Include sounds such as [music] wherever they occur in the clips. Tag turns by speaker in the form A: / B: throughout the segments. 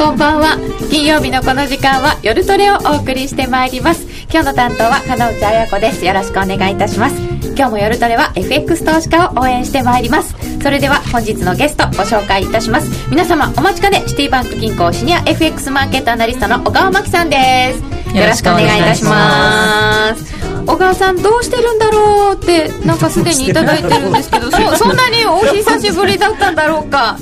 A: こんばんは。金曜日のこの時間は夜トレをお送りしてまいります。今日の担当は金内彩子です。よろしくお願いいたします。今日も夜トレは FX 投資家を応援してまいります。それでは本日のゲストご紹介いたします。皆様お待ちかねシティバンク銀行シニア FX マーケットアナリストの小川真紀さんです。よろしくお願いいたします。小川さんどうしてるんだろうってなんかすでに頂いてるんですけどそそんなにお久しぶりだったんだろうか。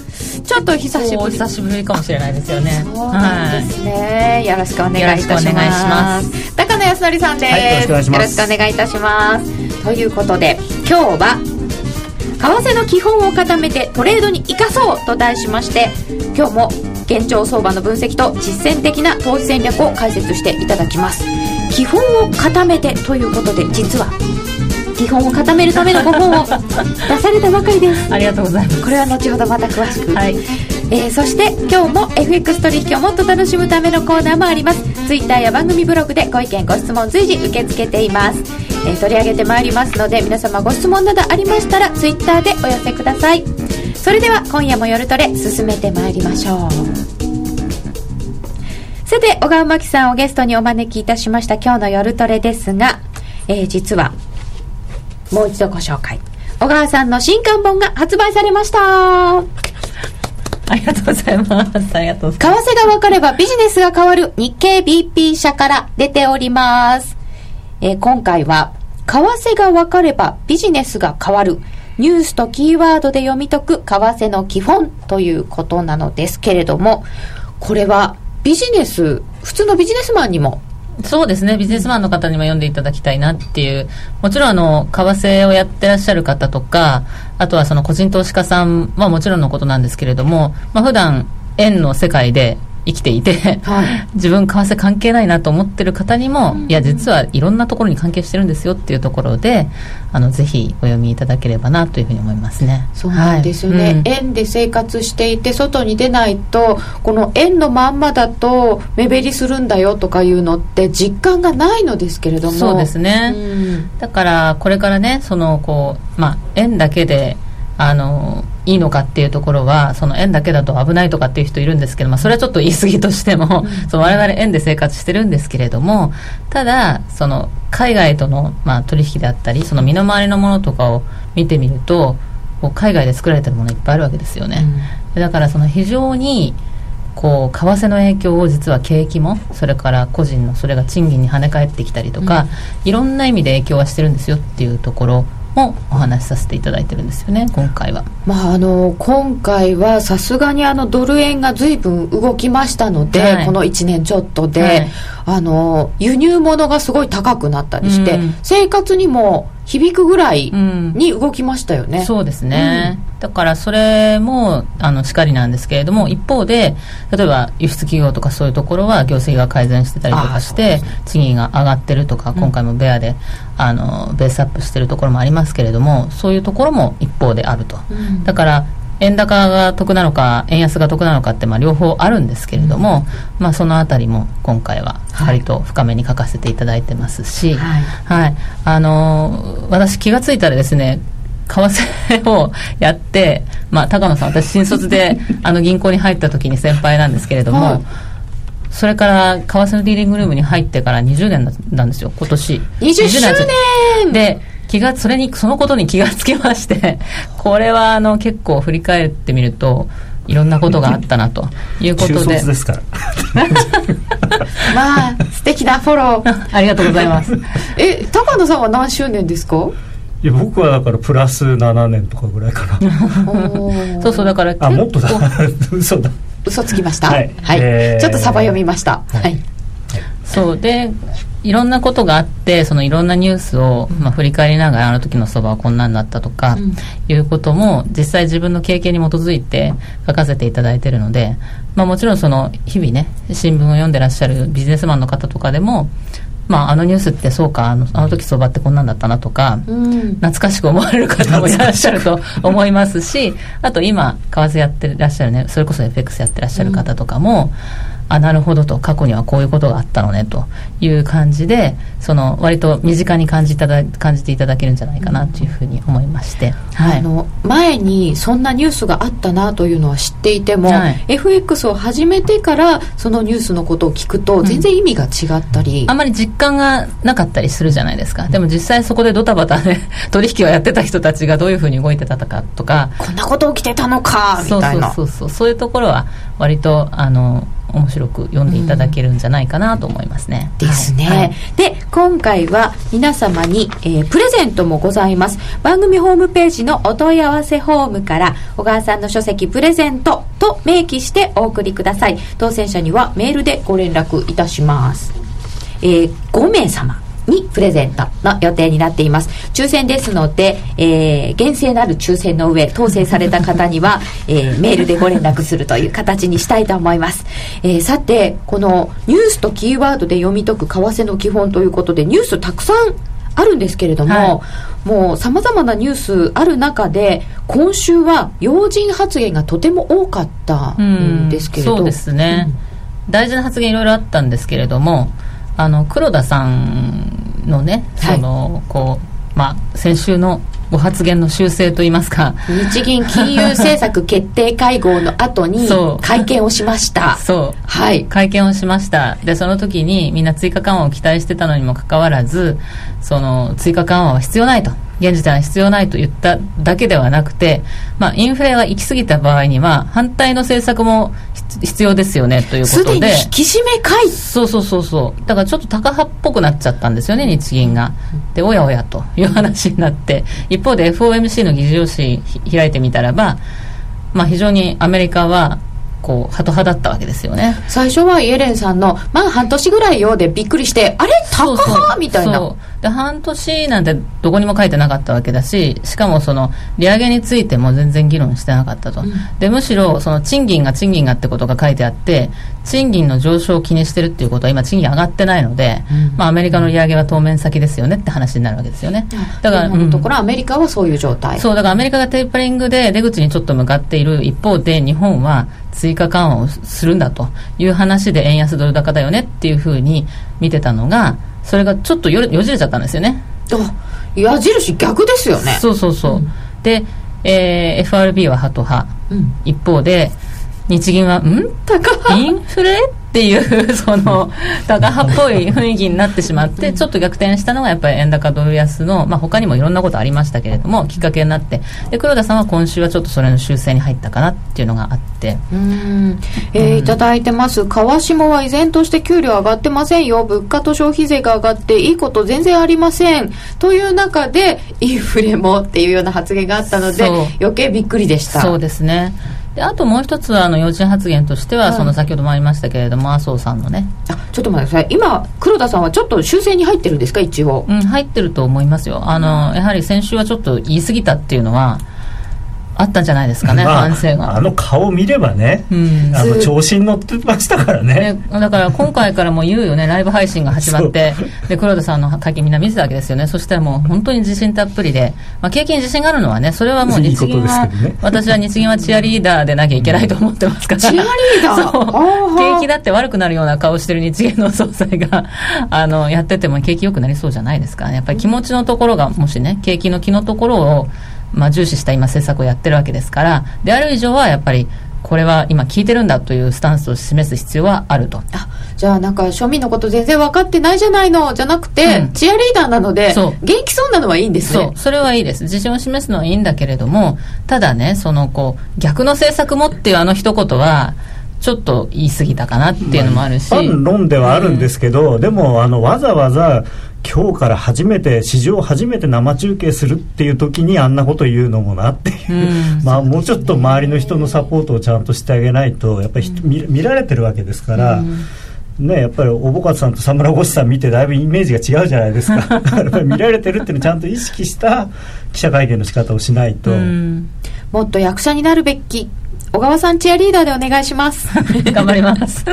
A: ちょっと久しぶり。
B: 久しぶりかもしれないですよね。
A: そうなんですね、はい、よろしくお願いいたします。高野康則さんです、はい、よろしくお願いいたします。ということで今日は為替の基本を固めてトレードに生かそうと題しまして今日も現状相場の分析と実践的な投資戦略を解説していただきます。基本を固めてということで実は基本を固めるためのご本を出されたばかりです。
B: ありがとうございます。
A: これは後ほどまた詳しく。はい。えー、そして今日も FX 取引をもっと楽しむためのコーナーもあります。Twitter や番組ブログでご意見ご質問随時受け付けています、えー、取り上げてまいりますので皆様ご質問などありましたら Twitter でお寄せください。それでは今夜も夜トレ進めてまいりましょう。さて、小川真紀さんをゲストにお招きいたしました今日の夜トレですが、えー、実は、もう一度ご紹介。小川さんの新刊本が発売されました。
B: ありがとうございます。ありがとう為替
A: が分かればビジネスが変わる日経 BP 社から出ております。えー、今回は、為替が分かればビジネスが変わる。ニュースとキーワードで読み解く為替の基本ということなのですけれども、これはビジネス普通のビジネスマンにも
B: そうですね。ビジネスマンの方にも読んでいただきたいなっていう。もちろんあの為替をやってらっしゃる方とかあとはその個人投資家さんはもちろんのことなんですけれども、まあ普段円の世界で生きていて、はい、自分為替関係ないなと思ってる方にも、うん。うん、いや実はいろんなところに関係してるんですよっていうところであのぜひお読みいただければなというふうに思いますね。
A: そうなんですよね、はい。うん、円で生活していて外に出ないとこの円のまんまだと目減りするんだよとかいうのって実感がないのですけれども。
B: そうですね、うん、だからこれからねそのこうまあ円だけであのいいのかっていうところはその円だけだと危ないとかっていう人いるんですけど、まあ、それはちょっと言い過ぎとしても、うん、その我々円で生活してるんですけれどもただその海外との、まあ、取引であったりその身の回りのものとかを見てみるとこう海外で作られてるものいっぱいあるわけですよね、うん、だからその非常にこう為替の影響を実は景気もそれから個人のそれが賃金に跳ね返ってきたりとか、うん、いろんな意味で影響はしてるんですよっていうところもお話しさせていただいてるんですよね今回は。
A: まあ、あの今回はさすがにあのドル円が随分動きましたので、はい、この1年ちょっとで、はい、あの輸入物がすごい高くなったりして、うん、生活にも響くぐらいに動きましたよね。
B: うん、そうですね、うん、だからそれもあのしかりなんですけれども一方で例えば輸出企業とかそういうところは業績が改善してたりとかして賃金が上がってるとか今回もベアで、あのベースアップしてるところもありますけれどもそういうところも一方であると、だから円高が得なのか円安が得なのかってまあ両方あるんですけれども、うん、まあ、そのあたりも今回は割と深めに書かせていただいてますし、はい、はい、あの私気が付いたらですね為替をやって、まあ、高野さん私新卒で [laughs] あの銀行に入った時に先輩なんですけれども、はい。それから為替のディーリングルームに入ってから20年なんですよ今年。
A: 20周
B: 年。で気がそれにそのことに気がつきまして [laughs] これはあの結構振り返ってみるといろんなことがあったなということで。
C: ですから。[laughs]
A: まあ素敵なフォロー。
B: ありがとうございます。[laughs]
A: え高野さんは何周年ですか？
C: いや僕はだからプラス7年とかぐらいかな。
B: そうそうだから
C: あもっとだ。嘘だ。
A: 嘘つきました。はい、はい。えー、ちょっとサバ読みました。はい、はい、
B: そうでいろんなことがあってそのいろんなニュースを、まあ、振り返りながらあの時のそばはこんなんだったとか、うん、いうことも実際自分の経験に基づいて書かせていただいているので、まあ、もちろんその日々ね新聞を読んでらっしゃるビジネスマンの方とかでもまあ、あのニュースってそうかあのあの時相場ってこんなんだったなとか、うん、懐かしく思われる方もいらっしゃると思いますしあと今為替やってらっしゃるねそれこそ FX やってらっしゃる方とかも、うんあなるほどと過去にはこういうことがあったのねという感じでその割と身近に感じただ感じていただけるんじゃないかなというふうに思いまして、
A: はい、あの前にそんなニュースがあったなというのは知っていても、はい、FX を始めてからそのニュースのことを聞くと全然意味が違ったり、
B: うん、あまり実感がなかったりするじゃないですか。でも実際そこでドタバタで [laughs] 取引をやってた人たちがどういうふうに動いてたかとか
A: こんなこと起きてたのかみたいな
B: そうそうそうそういうところは割とあの面白く読んでいただけるんじゃないかなと思いますね。
A: うん、ですね、はい、で今回は皆様に、えー、プレゼントもございます。番組ホームページのお問い合わせフォームから小川さんの書籍プレゼントと明記してお送りください。当選者にはメールでご連絡いたします、えー、5名様にプレゼントの予定になっています。抽選ですので、えー、厳正なる抽選の上、当選された方には、えー、メールでご連絡するという形にしたいと思います。えー、さて、このニュースとキーワードで読み解く為替の基本ということで、ニュースたくさんあるんですけれども、はい、もうさまざまなニュースある中で今週は要人発言がとても多かったんですけれど
B: そうですね、うん、大事な発言いろいろあったんですけれどもあの黒田さんのね、その、はい、こうまあ先週のご発言の修正といいますか。
A: 日銀金融政策決定会合の後に会見をしました。
B: そう。はい。会見をしました。でその時にみんな追加緩和を期待してたのにもかかわらずその追加緩和は必要ないと現時点は必要ないと言っただけではなくて、まあ、インフレが行き過ぎた場合には反対の政策も必要ですよねということで。
A: 引き締め
B: そうそうそうそう。だからちょっと高派っぽくなっちゃったんですよね日銀が。でおやおやという話になって。一方で FOMC の議事要旨開いてみたらば、まあ、非常にアメリカはこうハト派だったわけですよね。
A: 最初はイエレンさんの「まあ半年ぐらいよ」でびっくりして「あれ？高派?」みたいな
B: で半年なんてどこにも書いてなかったわけだししかもその利上げについても全然議論してなかったと、うん、でむしろその賃金が賃金がってことが書いてあって賃金の上昇を気にしてるっていうことは今賃金上がってないので、うん、まあ、アメリカの利上げは当面先ですよねって話になるわけですよね。
A: だから今のところアメリカはそういう状態、
B: そうだからアメリカがテーパリングで出口にちょっと向かっている一方で日本は追加緩和をするんだという話で円安ドル高だよねっていうふうに見てたのがそれがちょっとよよじれちゃったんですよね。
A: 矢印逆ですよね。
B: そうそうそう、うん、で、えー、FRB はハト派、うん、一方で日銀は「ん？高インフレ?」っていう [laughs] そのタ派っぽい雰囲気になってしまってちょっと逆転したのがやっぱり円高ドル安の、まあ、他にもいろんなことありましたけれどもきっかけになってで黒田さんは今週はちょっとそれの修正に入ったかなっていうのがあって。うん、
A: えー、いただいてます。川下は依然として給料上がってませんよ。物価と消費税が上がっていいこと全然ありません。という中でインフレもっていうような発言があったので余計びっくりでした。
B: そうですねであともう一つはあの要人発言としては、はい、その先ほどもありましたけれども麻生さんのね。
A: あちょっと待ってください。今黒田さんはちょっと修正に入ってるんですか？一応、
B: うん、入ってると思いますよ。あの、やはり先週はちょっと言い過ぎたっていうのはあったんじゃないですかね、まあ、反省が。
C: あの顔を見ればね、うん、あの調子に乗ってましたからね、ね、
B: だから今回からも言うよねライブ配信が始まって。で黒田さんの会見みんな見てたわけですよね。そしたらもう本当に自信たっぷりで、まあ、景気に自信があるのはねそれはもう日銀は、ね、私は日銀はチアリーダーでなきゃいけないと思ってますから。チアリー
A: ダー？
B: そう。景気だって悪くなるような顔してる日銀の総裁が [laughs] あのやってても景気良くなりそうじゃないですかね。やっぱり気持ちのところがもしね景気の気のところをまあ、重視した今政策をやってるわけですからである以上はやっぱりこれは今聞いてるんだというスタンスを示す必要はあると。
A: あじゃあなんか庶民のこと全然分かってないじゃないのじゃなくて、うん、チアリーダーなので元気そうなのはいいんです
B: ね。そう。それはいいです。自信を示すのはいいんだけれどもただねそのこう逆の政策もっていうあの一言はちょっと言い過ぎたかなっていうのもあるし、
C: まあ、論ではあるんですけど、うん、でもあのわざわざ今日から初めて史上初めて生中継するっていう時にあんなこと言うのもなっていう、うん、[laughs] まあもうちょっと周りの人のサポートをちゃんとしてあげないとやっぱり、うん、見見られてるわけですから。ね、やっぱりおぼかさんと佐村越さん見てだいぶイメージが違うじゃないですか。[laughs] 見られてるっていうのをちゃんと意識した記者会見の仕方をしないと、
A: もっと役者になるべき小川さんチアリーダーでお願いします。[laughs]
B: 頑張ります。[laughs] と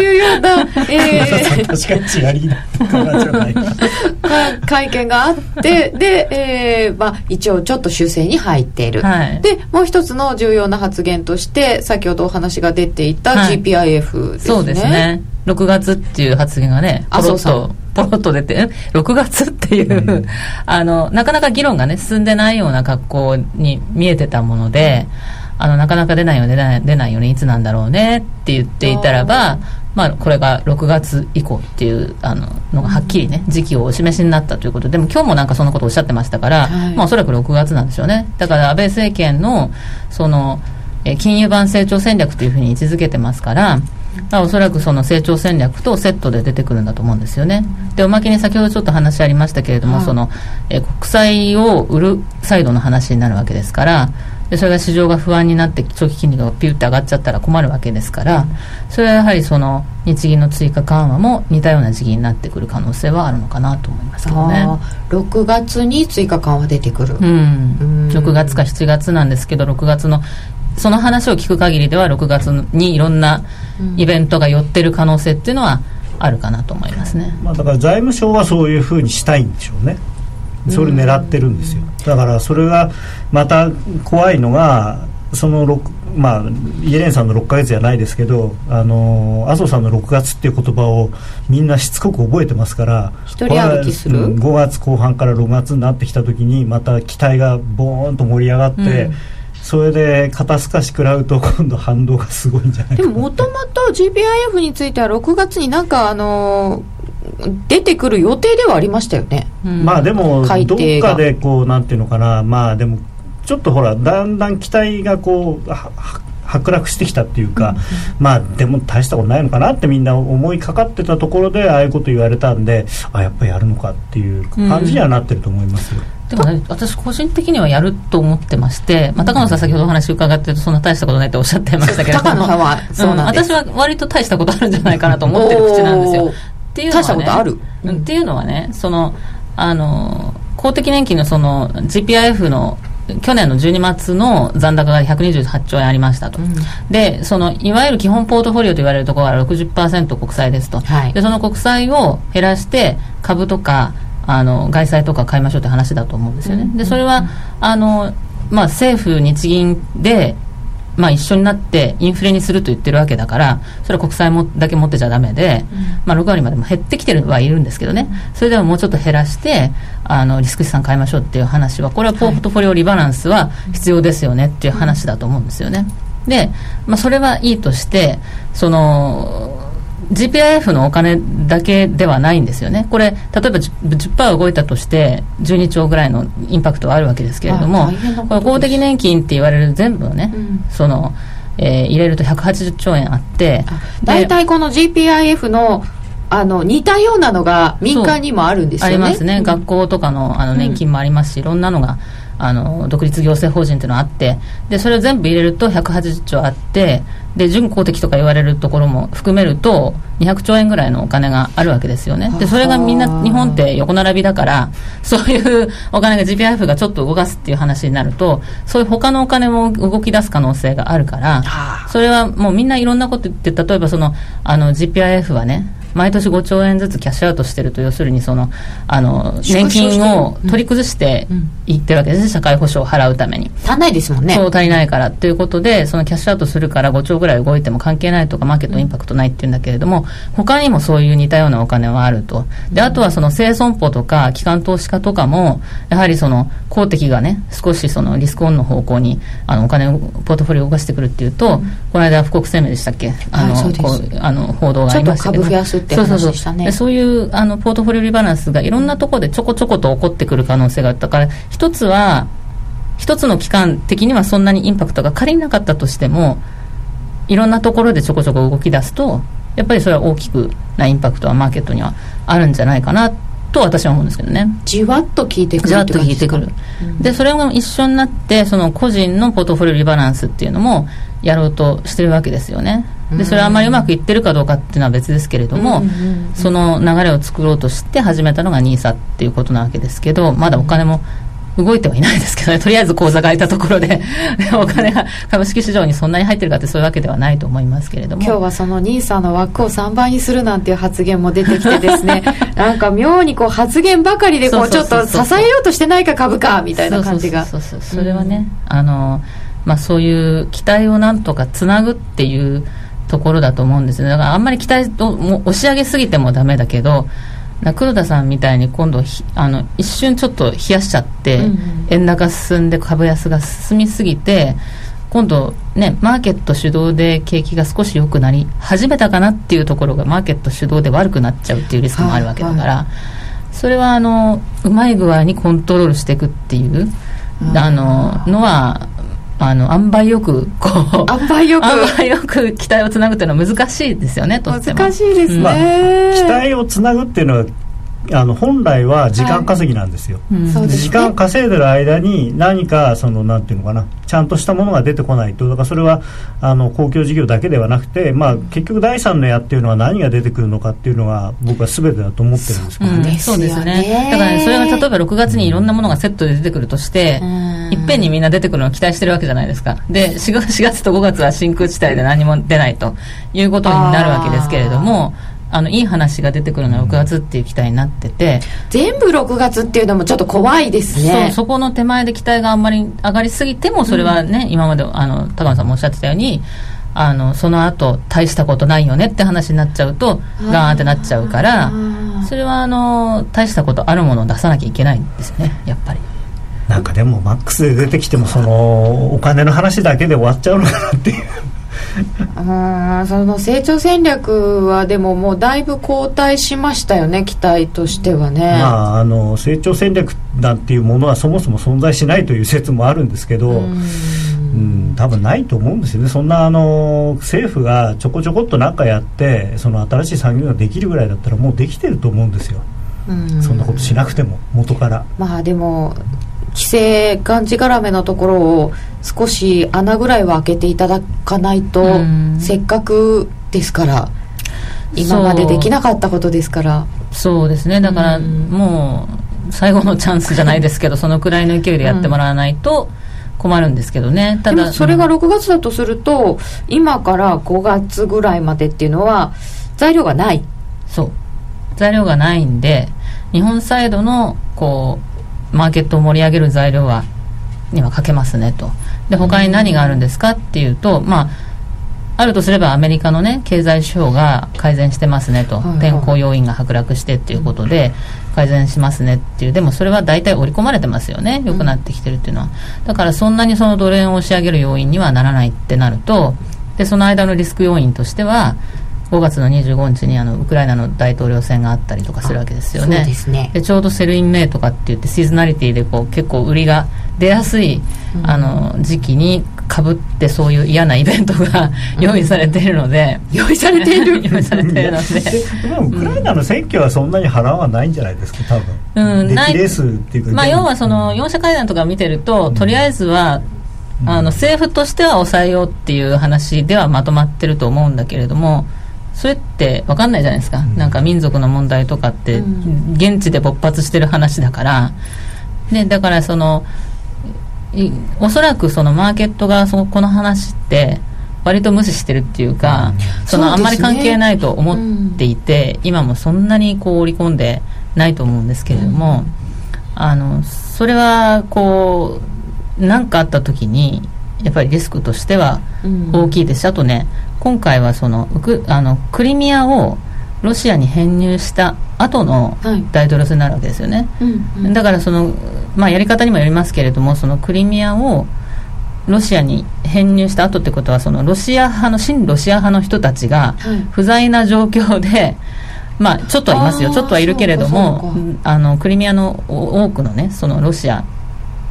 A: いうような、え
C: ー、確かにチアリーダーじゃない。[laughs]
A: 会見があってで、えーまあ、一応ちょっと修正に入っている、はい、でもう一つの重要な発言として先ほどお話が出ていた GPIF ですね、
B: はい、そうですね。6月っていう発言がねポロッとポロッと出て6月っていう、うん、あのなかなか議論がね進んでないような格好に見えてたもので、うんあのなかなか出ないよね出ない出ないよねいつなんだろうねって言っていたらばまあ、これが6月以降っていうあののがはっきりね時期をお示しになったということででも今日もなんかそんなことをおっしゃってましたから、はい、まあ、おそらく6月なんでしょうね。だから安倍政権のそのえ金融版成長戦略というふうに位置づけてますからおそらくその成長戦略とセットで出てくるんだと思うんですよね。でおまけに先ほどちょっと話ありましたけれども、はい、そのえ国債を売るサイドの話になるわけですからでそれが市場が不安になって長期金利がピュッて上がっちゃったら困るわけですから、それはやはりその日銀の追加緩和も似たような時期になってくる可能性はあるのかなと思いますけどね。
A: 6月に追加緩和出てくる、
B: うん、うん。6月か7月なんですけど6月のその話を聞く限りでは6月にいろんなイベントが寄ってる可能性っていうのはあるかなと思いますね、
C: まあ、だから財務省はそういうふうにしたいんでしょうねそれ狙ってるんですよ。だからそれがまた怖いのがそのまあイエレンさんの6か月じゃないですけどあの麻生さんの6月っていう言葉をみんなしつこく覚えてますから
A: 一人歩きする、
C: 5月後半から6月になってきた時にまた期待がボーンと盛り上がって、うん。それで肩透かし食らうと今度反動がすごいんじゃない
A: でももともと GPIF については6月になんかあの出てくる予定ではありましたよね、
C: うん、まあでもどっかでこうなんていうのかな。まあでもちょっとほらだんだん期待がこう剥落してきたっていうか、うん、まあでも大したことないのかなってみんな思いかかってたところでああいうこと言われたんであやっぱりやるのかっていう感じにはなってると思いますよ。うん
B: でもね、私個人的にはやると思ってまして、まあ、高野さん先ほどお話伺ってるとそんな大したことないっておっしゃってましたけど。
A: 高野さんはそうなん
B: です、うん、私は割と大したことあるんじゃないかなと思ってる口なんですよ。っていうのは、ね、
A: ある、
B: うん、っていうのはねそのあの公的年金のその GPIF の去年の12月の残高が128兆円ありましたと、うん、でそのいわゆる基本ポートフォリオと言われるところは60%国債ですと、はい、でその国債を減らして株とかあの外債とか買いましょうって話だと思うんですよね。でそれはあの、まあ、政府日銀でまあ、一緒になってインフレにすると言ってるわけだからそれは国債もだけ持ってちゃだめで、まあ、6割までも減ってきてるはいるんですけどね。それでももうちょっと減らしてあのリスク資産買いましょうっていう話はこれはポートフォリオリバランスは必要ですよねっていう話だと思うんですよね。で、まあ、それはいいとしてその GPIF のお金だけではないんですよね、これ、例えば 10%, 10動いたとして、12兆ぐらいのインパクトはあるわけですけれども、これ公的年金って言われる全部をね、うん、そのえー、入れると180兆円あって
A: 大体この GPIF のあの似たようなのが民間にもあるんですよね。
B: ありますね、うん、学校とかのあの年金もありますし、いろんなのがあの独立行政法人っていうのがあってでそれを全部入れると180兆あってで準公的とか言われるところも含めると200兆円ぐらいのお金があるわけですよね。でそれがみんな日本って横並びだからそういうお金が GPIF がちょっと動かすっていう話になるとそういう他のお金も動き出す可能性があるからそれはもうみんないろんなこと言って例えばそのあの GPIF はね毎年5兆円ずつキャッシュアウトしてると要するにそのあの年金を取り崩していってるわけですね、社会保障を払うために。
A: 足んないですもんね。
B: そう足りないからということでそのキャッシュアウトするから5兆ぐらい動いても関係ないとかマーケットインパクトないっていうんだけれども他にもそういう似たようなお金はあると。であとはその生損保とか機関投資家とかもやはりその公的がね少しそのリスクオンの方向にあのお金をポートフォリオを動かしてくるっていうと、うん、この間富国生命でしたっけ？あの、はい、こうあの報道がありましたけど。株増やすって話でしたね。そういうあのポートフォリオリバランスがいろんなところでちょこちょこと起こってくる可能性があった。から一つは一つの期間的にはそんなにインパクトが仮になかったとしてもいろんなところでちょこちょこ動き出すとやっぱりそれは大きくなインパクトはマーケットにはあるんじゃないかなと私は思うんですけどね。
A: じわっと効いてくる
B: じわっと効いてくる、うん、でそれが一緒になってその個人のポートフォリオリバランスっていうのもやろうとしてるわけですよね。でそれはあまりうまくいってるかどうかっていうのは別ですけれども、その流れを作ろうとして始めたのが NISA っていうことなわけですけどまだお金も動いてはいないですけどね、[laughs] とりあえず口座が開いたところで [laughs] お金が株式市場にそんなに入ってるかってそういうわけではないと思いますけれども。
A: 今日はその NISA の枠を3倍にするなんていう発言も出てきてですね、[laughs] なんか妙にこう発言ばかりでこうちょっと支えようとしてないか株価みたいな感じが。
B: そうそうそうそれはね、うん、あの、まあそういう期待をなんとかつなぐっていうところだと思うんですね。だからあんまり期待をも押し上げすぎてもダメだけど、黒田さんみたいに今度あの一瞬ちょっと冷やしちゃって、うんうん、円高進んで株安が進みすぎて今度ねマーケット主導で景気が少し良くなり始めたかなっていうところがマーケット主導で悪くなっちゃうっていうリスクもあるわけだから、はい。はい、それはあのうまい具合にコントロールしていくっていうあののはあの塩梅よくこう塩
A: 梅よく。塩
B: 梅よく期待をつなぐっていうのは難しいですよねとって
A: も。難しいですね、まあ、
C: 期待をつなぐっていうのはあの本来は時間稼ぎなんですよ、はい。うん、時間稼いでる間に何かそのなんていうのかな。ちゃんとしたものが出てこないと。だからそれはあの公共事業だけではなくて、まあ、結局第三の矢っていうのは何が出てくるのかっていうのが僕は全てだと思ってるんですけどね、
B: うん、そうですね。だから、ね、それが例えば6月にいろんなものがセットで出てくるとして、うん、いっぺんにみんな出てくるのを期待してるわけじゃないですか。で 4, 4月と5月は真空地帯で何も出ないということになるわけですけれどもあのいい話が出てくるのは6月っていう期待になってて、
A: 全部6月っていうのもちょっと怖いですね。
B: そうそこの手前で期待があんまり上がりすぎてもそれはね、うん、今まであの高野さんもおっしゃってたようにあのその後大したことないよねって話になっちゃうとガーンってなっちゃうからそれはあの大したことあるものを出さなきゃいけないんですよねやっぱり。
C: なんかでもマックスで出てきてもそのお金の話だけで終わっちゃうのかなっていう [laughs]
A: あその成長戦略はでももうだいぶ後退しましたよね期待としてはね、
C: まあ、あの成長戦略なんていうものはそもそも存在しないという説もあるんですけどうん。多分ないと思うんですよね。そんなあの政府がちょこちょこっと何かやってその新しい産業ができるぐらいだったらもうできてると思うんですよ。そんなことしなくても元から。
A: まあでも規制がんじがらめのところを少し穴ぐらいは開けていただかないと、せっかくですから今までできなかったことですから。
B: そう。ですね。だからもう最後のチャンスじゃないですけどそのくらいの勢いでやってもらわないと、困るんですけどね。
A: ただそれが6月だとすると、今から5月ぐらいまでっていうのは材料がない。
B: そう。材料がないんで日本サイドのこうマーケットを盛り上げる材料はにはかけますねと。で他に何があるんですかっていうとまああるとすればアメリカのね経済指標が改善してますねと、はいはい、天候要因が剥落してっていうことで改善しますねっていう。でもそれは大体織り込まれてますよね。良くなってきてるっていうのは、だからそんなにそのドル円を押し上げる要因にはならないってなるとでその間のリスク要因としては5月の25日にあのウクライナの大統領選があったりとかするわけですよね。
A: でね。
B: でちょうど Sell in May とかって言って seasonality でこう結構売りが出やすい、うん、あの時期にかぶってそういう嫌なイベントが用意されているので、
A: うん、用意されている。
B: 用意されているので。[laughs]
C: で [laughs] もウクライナの選挙はそんなに波乱はないんじゃないですか多分、うん、ない。レースっていうか、
B: まあ、要はその4者会談とか見てると、とりあえずはあの政府としては抑えようっていう話ではまとまってると思うんだけれどもそれって分かんないじゃないですか、うん、なんか民族の問題とかって現地で勃発してる話だから、ね、だからそのおそらくそのマーケットがそこの話って割と無視してるっていうか、うん、そのあんまり関係ないと思っていて、うん、今もそんなにこう織り込んでないと思うんですけれども、あのそれはこう何かあった時にやっぱりリスクとしては大きいです。し、あとね今回はそのあのクリミアをロシアに編入した後の大統領選になるわけですよね、はいうんうん、だからその、まあ、やり方にもよりますけれどもそのクリミアをロシアに編入した後ってことはそのロシア派の親ロシア派の人たちが不在な状況で、はい、まあ、ちょっとはいますよ。ちょっとはいるけれどもあのクリミアの多くのねそのロシア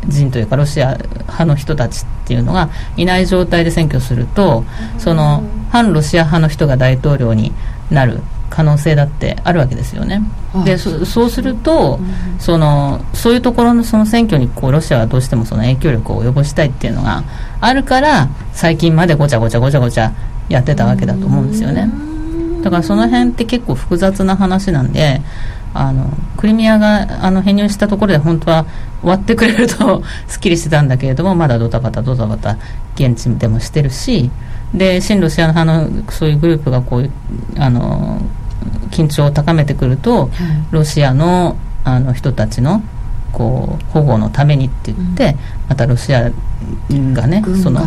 B: 人というかロシア派の人たちっていうのがいない状態で選挙するとその反ロシア派の人が大統領になる可能性だってあるわけですよね。でそうすると、そのそういうところのその選挙にこうロシアはどうしてもその影響力を及ぼしたいっていうのがあるから最近までごちゃごちゃごちゃごちゃやってたわけだと思うんですよね。だからその辺って結構複雑な話なんであのクリミアがあの編入したところで本当は終わってくれるとすっきりしてたんだけれども [laughs] まだドタバタドタバタ現地でもしてるしで親ロシア派のそういうグループがこういうあの緊張を高めてくると、はい、ロシアのあの人たちのこう保護のためにって言って、うん、またロシアがね
A: その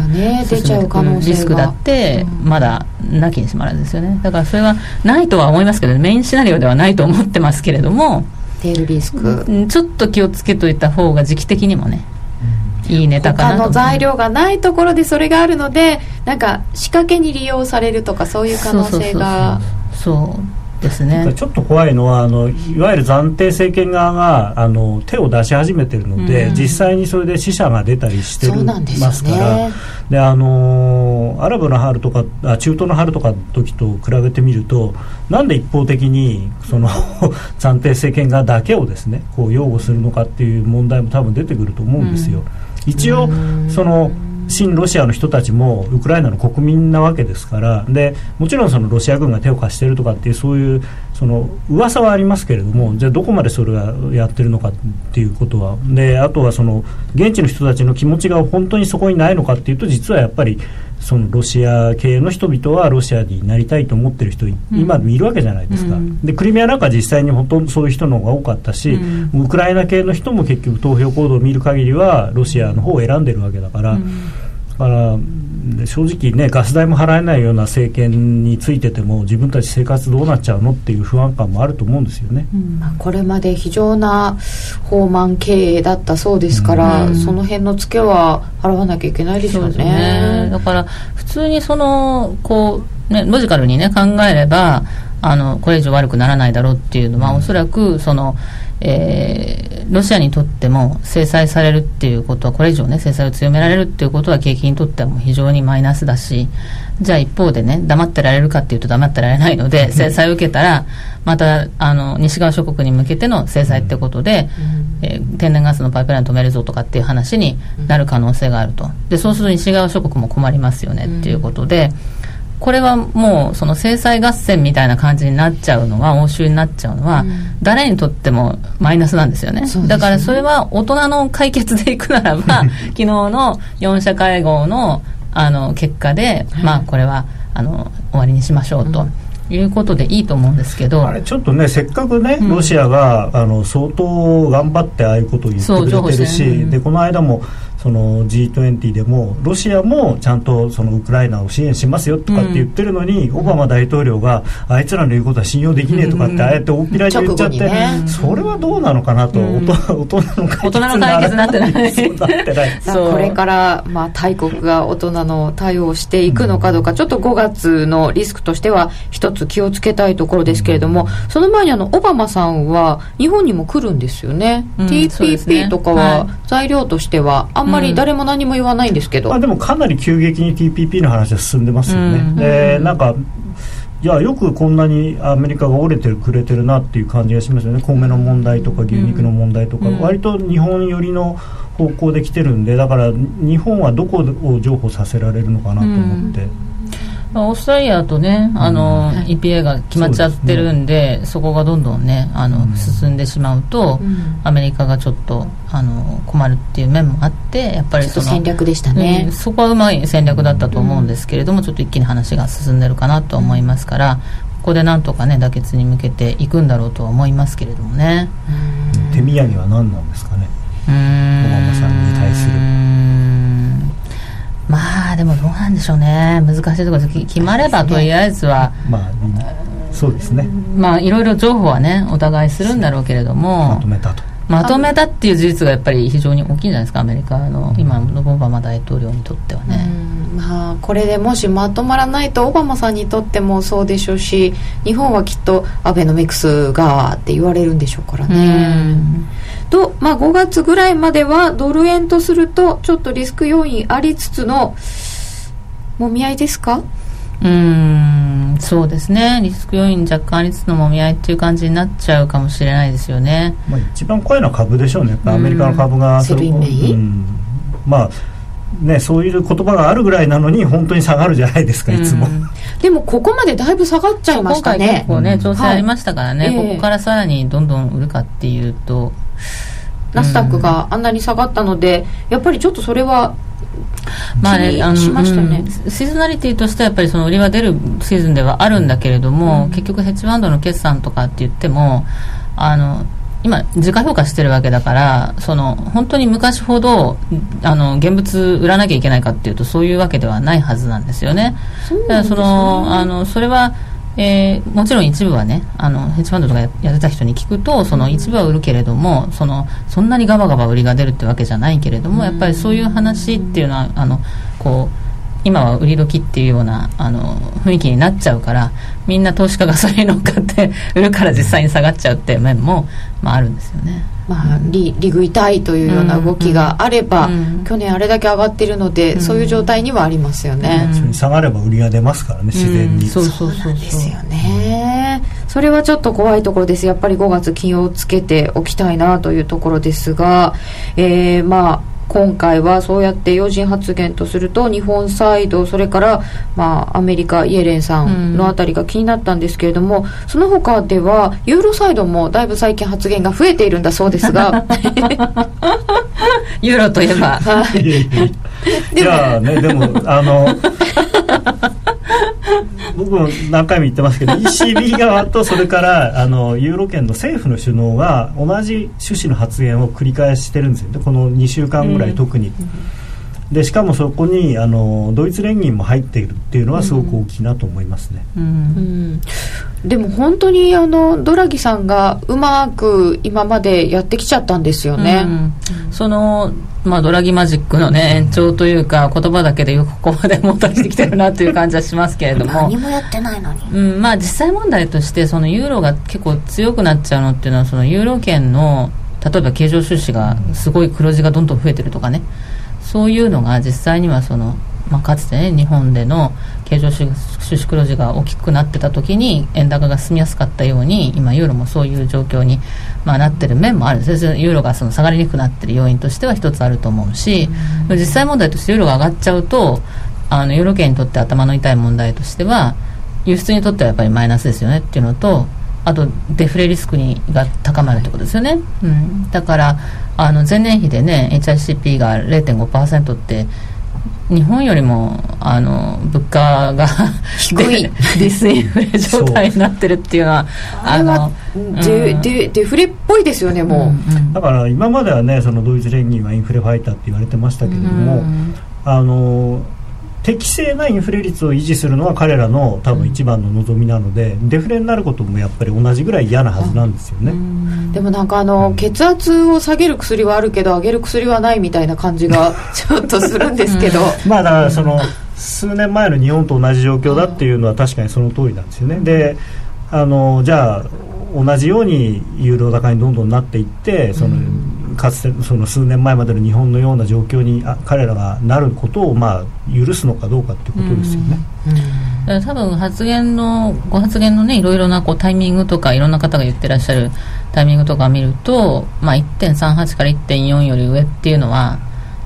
A: 出ちゃう可能性
B: リスクだってまだなきにしもあらずですよね。だからそれはないとは思いますけどメインシナリオではないと思ってますけれども
A: リスク。
B: ちょっと気をつけといた方が時期的にもねいいネタか
A: な他の材料がないところでそれがあるのでなんか仕掛けに利用されるとかそういう可能性が。
B: そうですね。
C: ちょっと怖いのはあのいわゆる暫定政権側があの手を出し始めてるので、うん、実際にそれで死者が出たりしてるますからであのアラブの春とかあ中東の春とかの時と比べてみるとなんで一方的にその [laughs] 暫定政権側だけをですねこう擁護するのかっていう問題も多分出てくると思うんですよ。うん、一応その親ロシアの人たちもウクライナの国民なわけですから。でもちろんそのロシア軍が手を貸しているとかっていうそういうその噂はありますけれどもじゃあどこまでそれがやってるのかっていうことは。であとはその現地の人たちの気持ちが本当にそこにないのかっていうと実はやっぱりそのロシア系の人々はロシアになりたいと思ってる人、今もいるわけじゃないですか、うん、でクリミアなんか実際にほとんどそういう人の方が多かったし、うん、ウクライナ系の人も結局投票行動を見る限りはロシアの方を選んでるわけだから。うんだから正直ねガス代も払えないような政権についてても自分たち生活どうなっちゃうのっていう不安感もあると思うんですよね、
A: うんこれまで非常な放漫経営だったそうですから、うん、その辺のツケは払わなきゃいけないでしょうね、
B: ね、だから普通にそのこうねロジカルにね考えればあのこれ以上悪くならないだろうっていうのは、うん、おそらくそのえー、ロシアにとっても制裁されるっていうことはこれ以上ね制裁を強められるっていうことは景気にとってはもう非常にマイナスだしじゃあ一方でね黙ってられるかっていうと黙ってられないので [laughs] 制裁を受けたらまたあの西側諸国に向けての制裁ってことで、えー、天然ガスのパイプライン止めるぞとかっていう話になる可能性があるとでそうすると西側諸国も困りますよねっていうことで。これはもうその制裁合戦みたいな感じになっちゃうのは欧州になっちゃうのは、誰にとってもマイナスなんですよね、ね、だからそれは大人の解決でいくならば [laughs] 昨日の4者会合のあの結果で、まあこれはあの終わりにしましょうと。いうことでいいと思うんですけど。
C: あれちょっとねせっかくね、ロシアがあの相当頑張ってああいうことを言ってくれてるし、でこの間もその G20 でもロシアもちゃんとそのウクライナを支援しますよとかって言ってるのに、うん、オバマ大統領があいつらの言うことは信用できねえとかってああやって大っぴらに言っちゃって、ね、それはどうなのかなと、うん、[laughs] 大人の
B: 解決の解決になってない。
A: これから、まあ、大国が大人の対応をしていくのかどうか、ちょっと5月のリスクとしては一つ気をつけたいところですけれども、その前にあのオバマさんは日本にも来るんですよね、うん、TPP とかは材料としてはあんまり誰も何も言わないんですけど、
C: うん、あでもかなり急激に TPP の話は進んでますよね、うん、でなんかいやよくこんなにアメリカが折れてくれてるなっていう感じがしますよね。米の問題とか牛肉の問題とか、うん、割と日本寄りの方向で来てるんでだから日本はどこを譲歩させられるのかなと思って。
B: オーストラリアとね、あの、うん、EPA が決まっちゃってるんで、そ、ね,、こがどんどんね、あの、うん、進んでしまうと、うん、アメリカがちょっと、あの、困るっていう面もあって、やっぱりその、
A: 戦略でしたね、
B: そこはうまい戦略だったと思うんですけれども、ちょっと一気に話が進んでるかなと思いますから、ここでなんとかね、妥結に向けていくんだろうとは思いますけれどもね。
C: 手土産は何なんですかね、小浜さんに対する。
B: まあでもどうなんでしょうね。難しいところです。決まればとりあえずは、
C: まあそうですね。
B: まあいろいろ情報はねお互いするんだろうけれども。
C: まとめたと。
B: まとめたっていう事実がやっぱり非常に大きいんじゃないですか。アメリカの今のオバマ大統領にとってはね、
A: まあ、これでもしまとまらないとオバマさんにとってもそうでしょうし日本はきっとアベノミクスがって言われるんでしょうからね。と、まあ、5月ぐらいまではドル円とするとちょっとリスク要因ありつつのもみ合いですか？
B: うんそうですね。リスク要因若干ありつつのもみ合いっていう感じになっちゃうかもしれないですよね、
C: まあ、一番怖いのは株でしょうね。アメリカの株がまあね、そういう言葉があるぐらいなのに本当に下がるじゃないですかいつも、うん、
A: でもここまでだいぶ下がっちゃいましたね。
B: 今回結構ね調整ありましたからね、はい、ここからさらにどんどん売るかっていうと
A: ナスダックがあんなに下がったので、やっぱりちょっとそれは
B: まあね、
A: あの、しましたね、
B: うん、シーズナリティとしてはやっぱりその売りは出るシーズンではあるんだけれども、うん、結局ヘッジファンドの決算とかって言ってもあの今自家評価してるわけだからその本当に昔ほどあの現物売らなきゃいけないかっていうとそういうわけではないはずなんですよね。
A: そだからそ
B: のあのそれはえー、もちろん一部はねあのヘッジファンドとかやってた人に聞くとその一部は売るけれどもそのそんなにガバガバ売りが出るってわけじゃないけれどもやっぱりそういう話っていうのはあのこう今は売り時っていうようなあの雰囲気になっちゃうからみんな投資家がそれに乗っかって売るから実際に下がっちゃうっていう面も、まあ、あるんですよね。
A: まあ、利利食いたいというような動きがあれば、うん。うん、去年あれだけ上がってるので、うん、そういう状態にはありますよね、
C: うん、下がれば売りが出ますからね自然に、
A: そうそうそうですよね、それはちょっと怖いところです。やっぱり5月気をつけておきたいなというところですが、えー、まあ今回はそうやって要人発言とすると日本サイドそれから、まあ、アメリカイエレンさんのあたりが気になったんですけれども、うん、その他ではユーロサイドもだいぶ最近発言が増えているんだそうですが。[laughs]
B: ユーロといえば、は
C: い、いやねでもあの僕も何回も言ってますけど ECB 側とそれからあのユーロ圏の政府の首脳が同じ趣旨の発言を繰り返してるんですよね。この2週間ぐらい特に。でしかもそこにあのドイツ連銀も入っているっていうのはすごく大きいなと思いますね、うん、
A: でも本当にあのドラギさんがうまく今までやってきちゃったんですよね、うん、
B: そのまあ、ドラギマジックのね延長というか言葉だけでよくここまで持たしてきてるなという感じはしますけれども。
A: 何もやってないのに、
B: うん。まあ、実際問題としてそのユーロが結構強くなっちゃうのっていうのはそのユーロ圏の例えば経常収支がすごい黒字がどんどん増えてるとかねそういうのが実際にはその、まあ、かつてね日本での経常収支黒字が大きくなってた時に円高が進みやすかったように今ユーロもそういう状況に、まあ、なってる面もあるんですユーロがその下がりにくくなってる要因としては一つあると思うし、うん、実際問題としてユーロが上がっちゃうとあのユーロ圏にとって頭の痛い問題としては輸出にとってはやっぱりマイナスですよねっていうのとあとデフレリスクにが高まるってことですよね、うん、だからあの前年比でね HICP が0.5%って日本よりもあの物価が
A: 低い。[laughs] デ
B: ィスインフレ状態になってるっていうのは
A: あのデ,、うん、デデフレっぽいですよねもう、うん
C: うん、だから今まではねそのドイツ連銀はインフレファイターって言われてましたけれども、うん、あの適正なインフレ率を維持するのは彼らの多分一番の望みなので、うん、デフレになることもやっぱり同じぐらい嫌なはずなんですよね、
A: でもなんかあの、うん、血圧を下げる薬はあるけど上げる薬はないみたいな感じが [laughs] ちょっとするんですけど。
C: まあだからその数年前の日本と同じ状況だっていうのは確かにその通りなんですよね。であのじゃあ同じようにユーロ高にどんどんなっていってその、かつてその数年前までの日本のような状況にあ彼らがなることを、まあ、許すのかどうかということですよね。
B: うん、多分発言のご発言のねいろいろなこうタイミングとかいろんな方が言ってらっしゃるタイミングとかを見ると、まあ、1.38から1.4より上っていうのは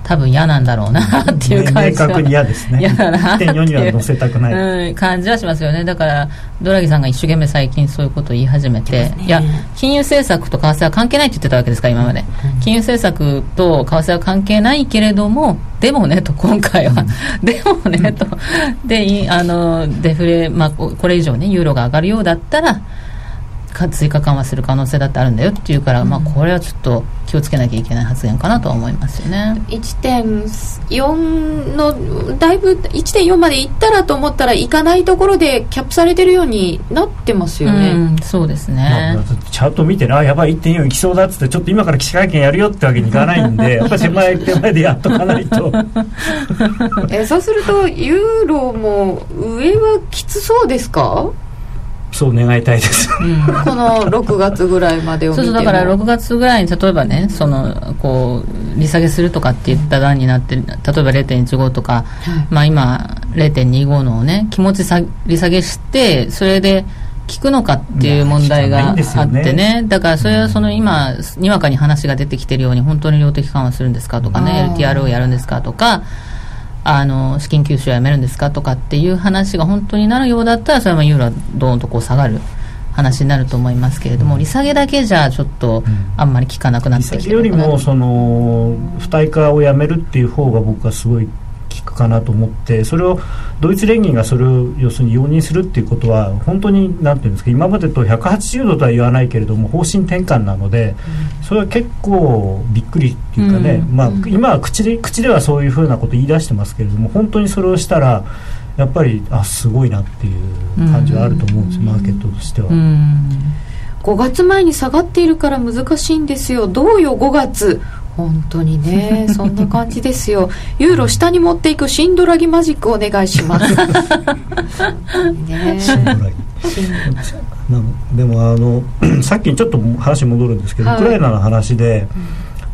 B: 多分嫌なんだろうなっていう感
C: じは、明確に嫌ですね。嫌だな1.4には載せたくない、
B: うん、感じはしますよね。だからドラギさんが一生懸命最近そういうことを言い始めて、ね、いや金融政策と為替は関係ないって言ってたわけですから今まで、うん、金融政策と為替は関係ないけれどもでもねと今回は、うん、でもねと。であのデフレ、まあ、これ以上ねユーロが上がるようだったら追加緩和する可能性だってあるんだよっていうから、うん、まあ、これはちょっと気をつけなきゃいけない発言かなとは思いますよね。
A: 1.4のだいぶ1.4までいったらと思ったらいかないところでキャップされてるようになってますよね、うん、
B: そうですね、
C: まあ、チャート見てあやばい1.4いきそうだっつってちょっと今から記者会見やるよってわけにいかないんで [laughs] やっぱり手前手前でやっとかないと。[laughs]
A: えそうするとユーロも上はきつそうですか？
C: そう願いたいです、
A: うん、この6月ぐらいまでを
B: そうそうだから6月ぐらいに例えばねそのこう利下げするとかっていった段になって例えば0.15とか、はい、まあ今0.25のね気持ちさ利下げしてそれで効くのかっていう問題があってね、ね、だからそれはその今にわかに話が出てきてるように本当に量的緩和するんですかとかね LTR をやるんですかとかあの資金吸収をやめるんですかとかっていう話が本当になるようだったらそれはユーロはドーンとこう下がる。話になると思いますけれども、利下げだけじゃちょっとあんまり効かなくなってきて
C: る、うん、利下げよりもその不対化をやめるっていう方が僕はすごい効くかなと思ってそれをドイツ連銀がそれを要するに容認するっていうことは本当になんていうんですか今までと180度とは言わないけれども方針転換なのでそれは結構びっくりっていうかね、うん、まあ、今は口で口ではそういうふうなこと言い出してますけれども本当にそれをしたらやっぱりあすごいなっていう感じはあると思うんです、マーケットとしては。
A: 5月前に下がっているから難しいんですよ。どうよ5月本当にね [laughs] そんな感じですよ。ユーロ下に持っていくシンドラギマジックお願いします。[laughs]
C: ね。シンドラギ。でもあの [clears throat] さっきちょっと話戻るんですけど、はい、ウクライナの話で、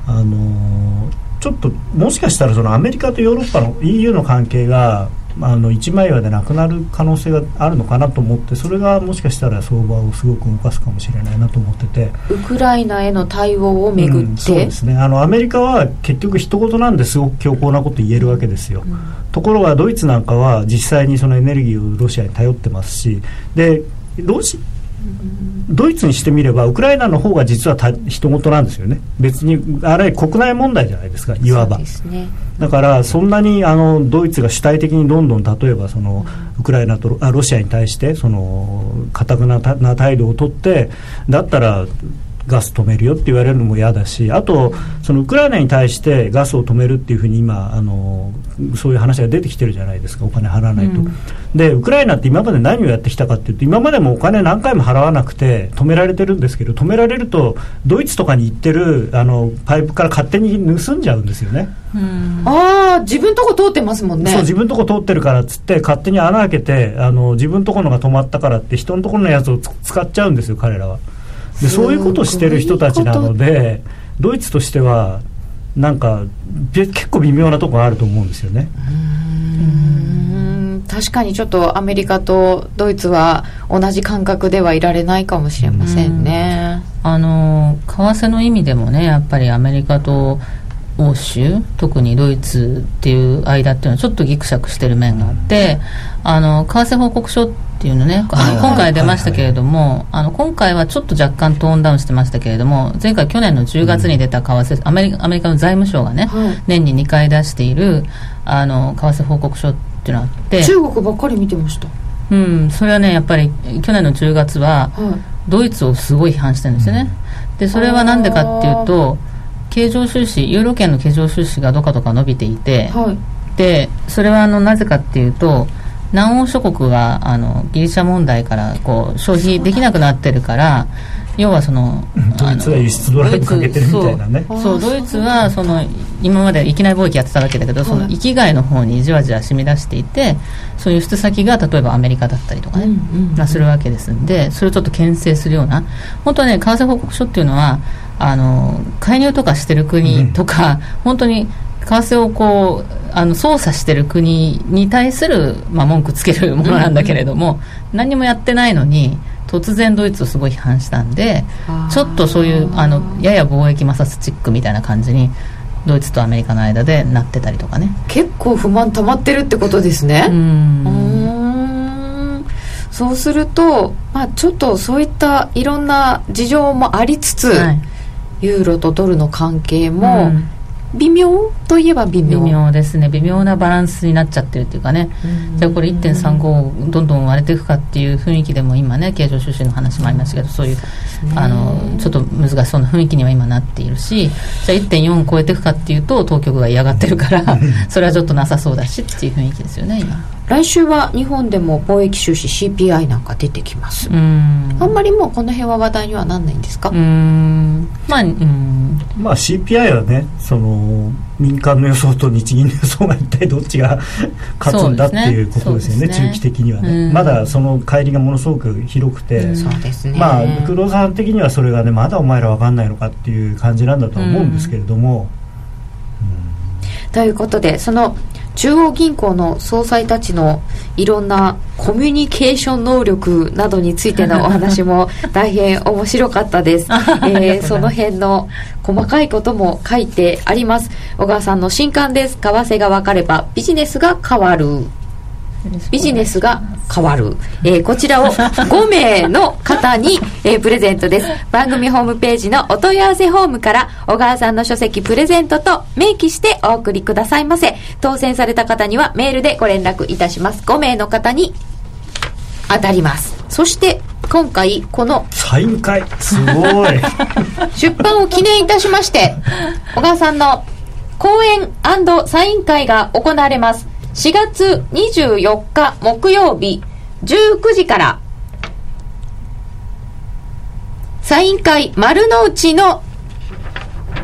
C: うん、あのちょっともしかしたらそのアメリカとヨーロッパの EU の関係があの一枚岩でなくなる可能性があるのかなと思ってそれがもしかしたら相場をすごく動かすかもしれないなと思ってて。
A: ウクライナへの対応をめぐって、うん、
C: そうですね。あのアメリカは結局一言なんですごく強硬なこと言えるわけですよ、うん、ところがドイツなんかは実際にそのエネルギーをロシアに頼ってますしでロシドイツにしてみればウクライナの方が実はた人事なんですよね。別にあれ国内問題じゃないですかいわば、ね、だからそんなにあのドイツが主体的にどんどん例えばそのウクライナとあロシアに対してその堅くな態度を取ってだったらガス止めるよって言われるのも嫌だしあとそのウクライナに対してガスを止めるっていうふうに今あのそういう話が出てきてるじゃないですかお金払わないと、うん、でウクライナって今まで何をやってきたかっていうと今までもお金何回も払わなくて止められてるんですけど止められるとドイツとかに行ってるあのパイプから勝手に盗んじゃうんですよね、
A: うん、ああ自分とこ通ってますもんね。
C: そう自分とこ通ってるからっつって勝手に穴開けてあの自分とこのが止まったからって人のところのやつを使っちゃうんですよ彼らは。でそういうことをしてる人たちなのでドイツとしてはなんか結構微妙なところあると思うんですよね。
A: 確かにちょっとアメリカとドイツは同じ感覚ではいられないかもしれませんね。
B: あの為替の意味でもねやっぱりアメリカと欧州特にドイツっていう間っていうのはちょっとぎくしゃくしてる面があってあの為替報告書っていうのね、あの今回出ましたけれども、あの今回はちょっと若干トーンダウンしてましたけれども前回去年の10月に出た為替、アメリカアメリカの財務省がね、はい、年に2回出しているあの為替報告書っていうのがあって。
A: 中国ばっかり見てました。
B: うん、それはねやっぱり去年の10月は、ドイツをすごい批判してるんですよね、でそれは何でかっていうと経常収支ユーロ圏の経常収支がどかどか伸びていて、はい、でそれはあのなぜかっていうと南欧諸国があのギリシャ問題からこう消費できなくなってるから要はその
C: ドイツは輸出ドライブかけてるみたいなね。
B: そうドイツはその今まで域内貿易やってたわけだけど、その域外の方にじわじわ染み出していてそういう輸出先が例えばアメリカだったりとかね、まあ、するわけですんでそれをちょっと牽制するような本当はね為替報告書っていうのはあの介入とかしてる国とか、うん、本当に為替をこうあの操作してる国に対する、まあ、文句つけるものなんだけれども、うん、何もやってないのに突然ドイツをすごい批判したんでちょっとそういうあのやや貿易摩擦チックみたいな感じにドイツとアメリカの間でなってたりとかね。
A: 結構不満溜まってるってことですね。うん。そうすると、まあ、ちょっとそういったいろんな事情もありつつ、はい、ユーロとドルの関係も、微妙といえば微妙。
B: 微妙ですね。微妙なバランスになっちゃってるっていうかね。じゃあこれ1.35どんどん割れていくかっていう雰囲気でも今ね経常収支の話もありましたけどそういうあのちょっと難しそうな雰囲気には今なっているしじゃあ1.4超えていくかっていうと当局が嫌がってるから [laughs] それはちょっとなさそうだしっていう雰囲気ですよね今。
A: 来週は日本でも貿易収支 CPI なんか出てきます。あんまりもうこの辺は話題にはなんないんですか？
C: まあ、まあ CPI はねその民間の予想と日銀の予想が一体どっちが [laughs] 勝つんだっていうことですよね、ね、中期的にはね。まだその乖離がものすごく広くて。
A: そうですね。
C: まあ黒さん的にはそれがねまだお前ら分かんないのかっていう感じなんだと思うんですけれども、
A: ということでその中央銀行の総裁たちのいろんなコミュニケーション能力などについてのお話も大変面白かったで [laughs] す、えー、その辺の細かいことも書いてあります。小川さんの新刊です。為替が分かればビジネスが変わるビジネスが変わる、えー、こちらを5名の方に、えー、プレゼントです。番組ホームページのお問い合わせフォームから小川さんの書籍プレゼントと明記してお送りくださいませ。当選された方にはメールでご連絡いたします。5名の方に当たります。そして今回この
C: サイン会。すごい。[laughs]
A: 出版を記念いたしまして小川さんの講演サイン会が行われます4月24日木曜日19時からサイン会丸の内の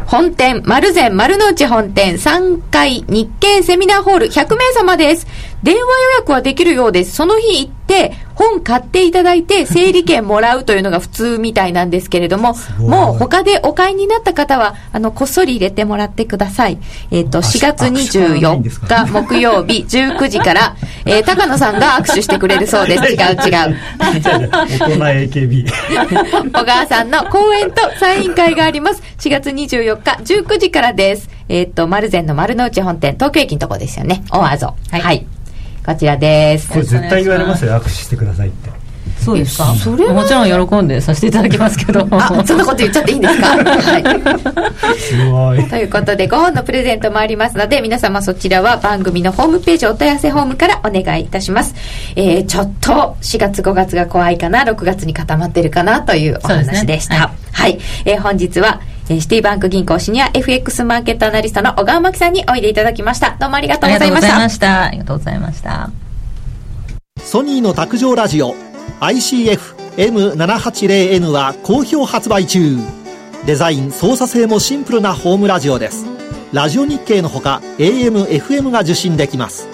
A: 本店、丸善丸の内本店3階日経セミナーホール100名様です。電話予約はできるようです。その日行って、本買っていただいて整理券もらうというのが普通みたいなんですけれども、もう他でお買いになった方は、あの、こっそり入れてもらってください。えっ、ー、と、4月24日木曜日 [laughs] 19時から、えー、高野さんが握手してくれるそうです。違う違う。大
C: 人 AKB。[laughs]
A: 小川さんの講演とサイン会があります。4月24日19時からです。えっ、ー、と、丸善の丸の内本店、東京駅のとこですよね。オアゾ。はい、はいこちらです。
C: これ絶対言われますよ。握手してくださいって。
B: そうですか？それもちろん喜んでさせていただきますけど。
A: あそんなこと言っちゃっていいんですか？はい。すごい。ということで5本のプレゼントもありますので皆様そちらは番組のホームページお問い合わせホームからお願いいたします。えー、ちょっと4月5月が怖いかな6月に固まってるかなというお話でした、ね、はい、はい、えー、本日はえシティバンク銀行シニア FX マーケットアナリストの小川真紀さんにおいでいただきました。どうもありがとうございました。
B: ありがとうございました。
D: ソニーの卓上ラジオ ICF-M780N は好評発売中。デザイン、操作性もシンプルなホームラジオです。ラジオ日経のほか AM、FM が受信できます。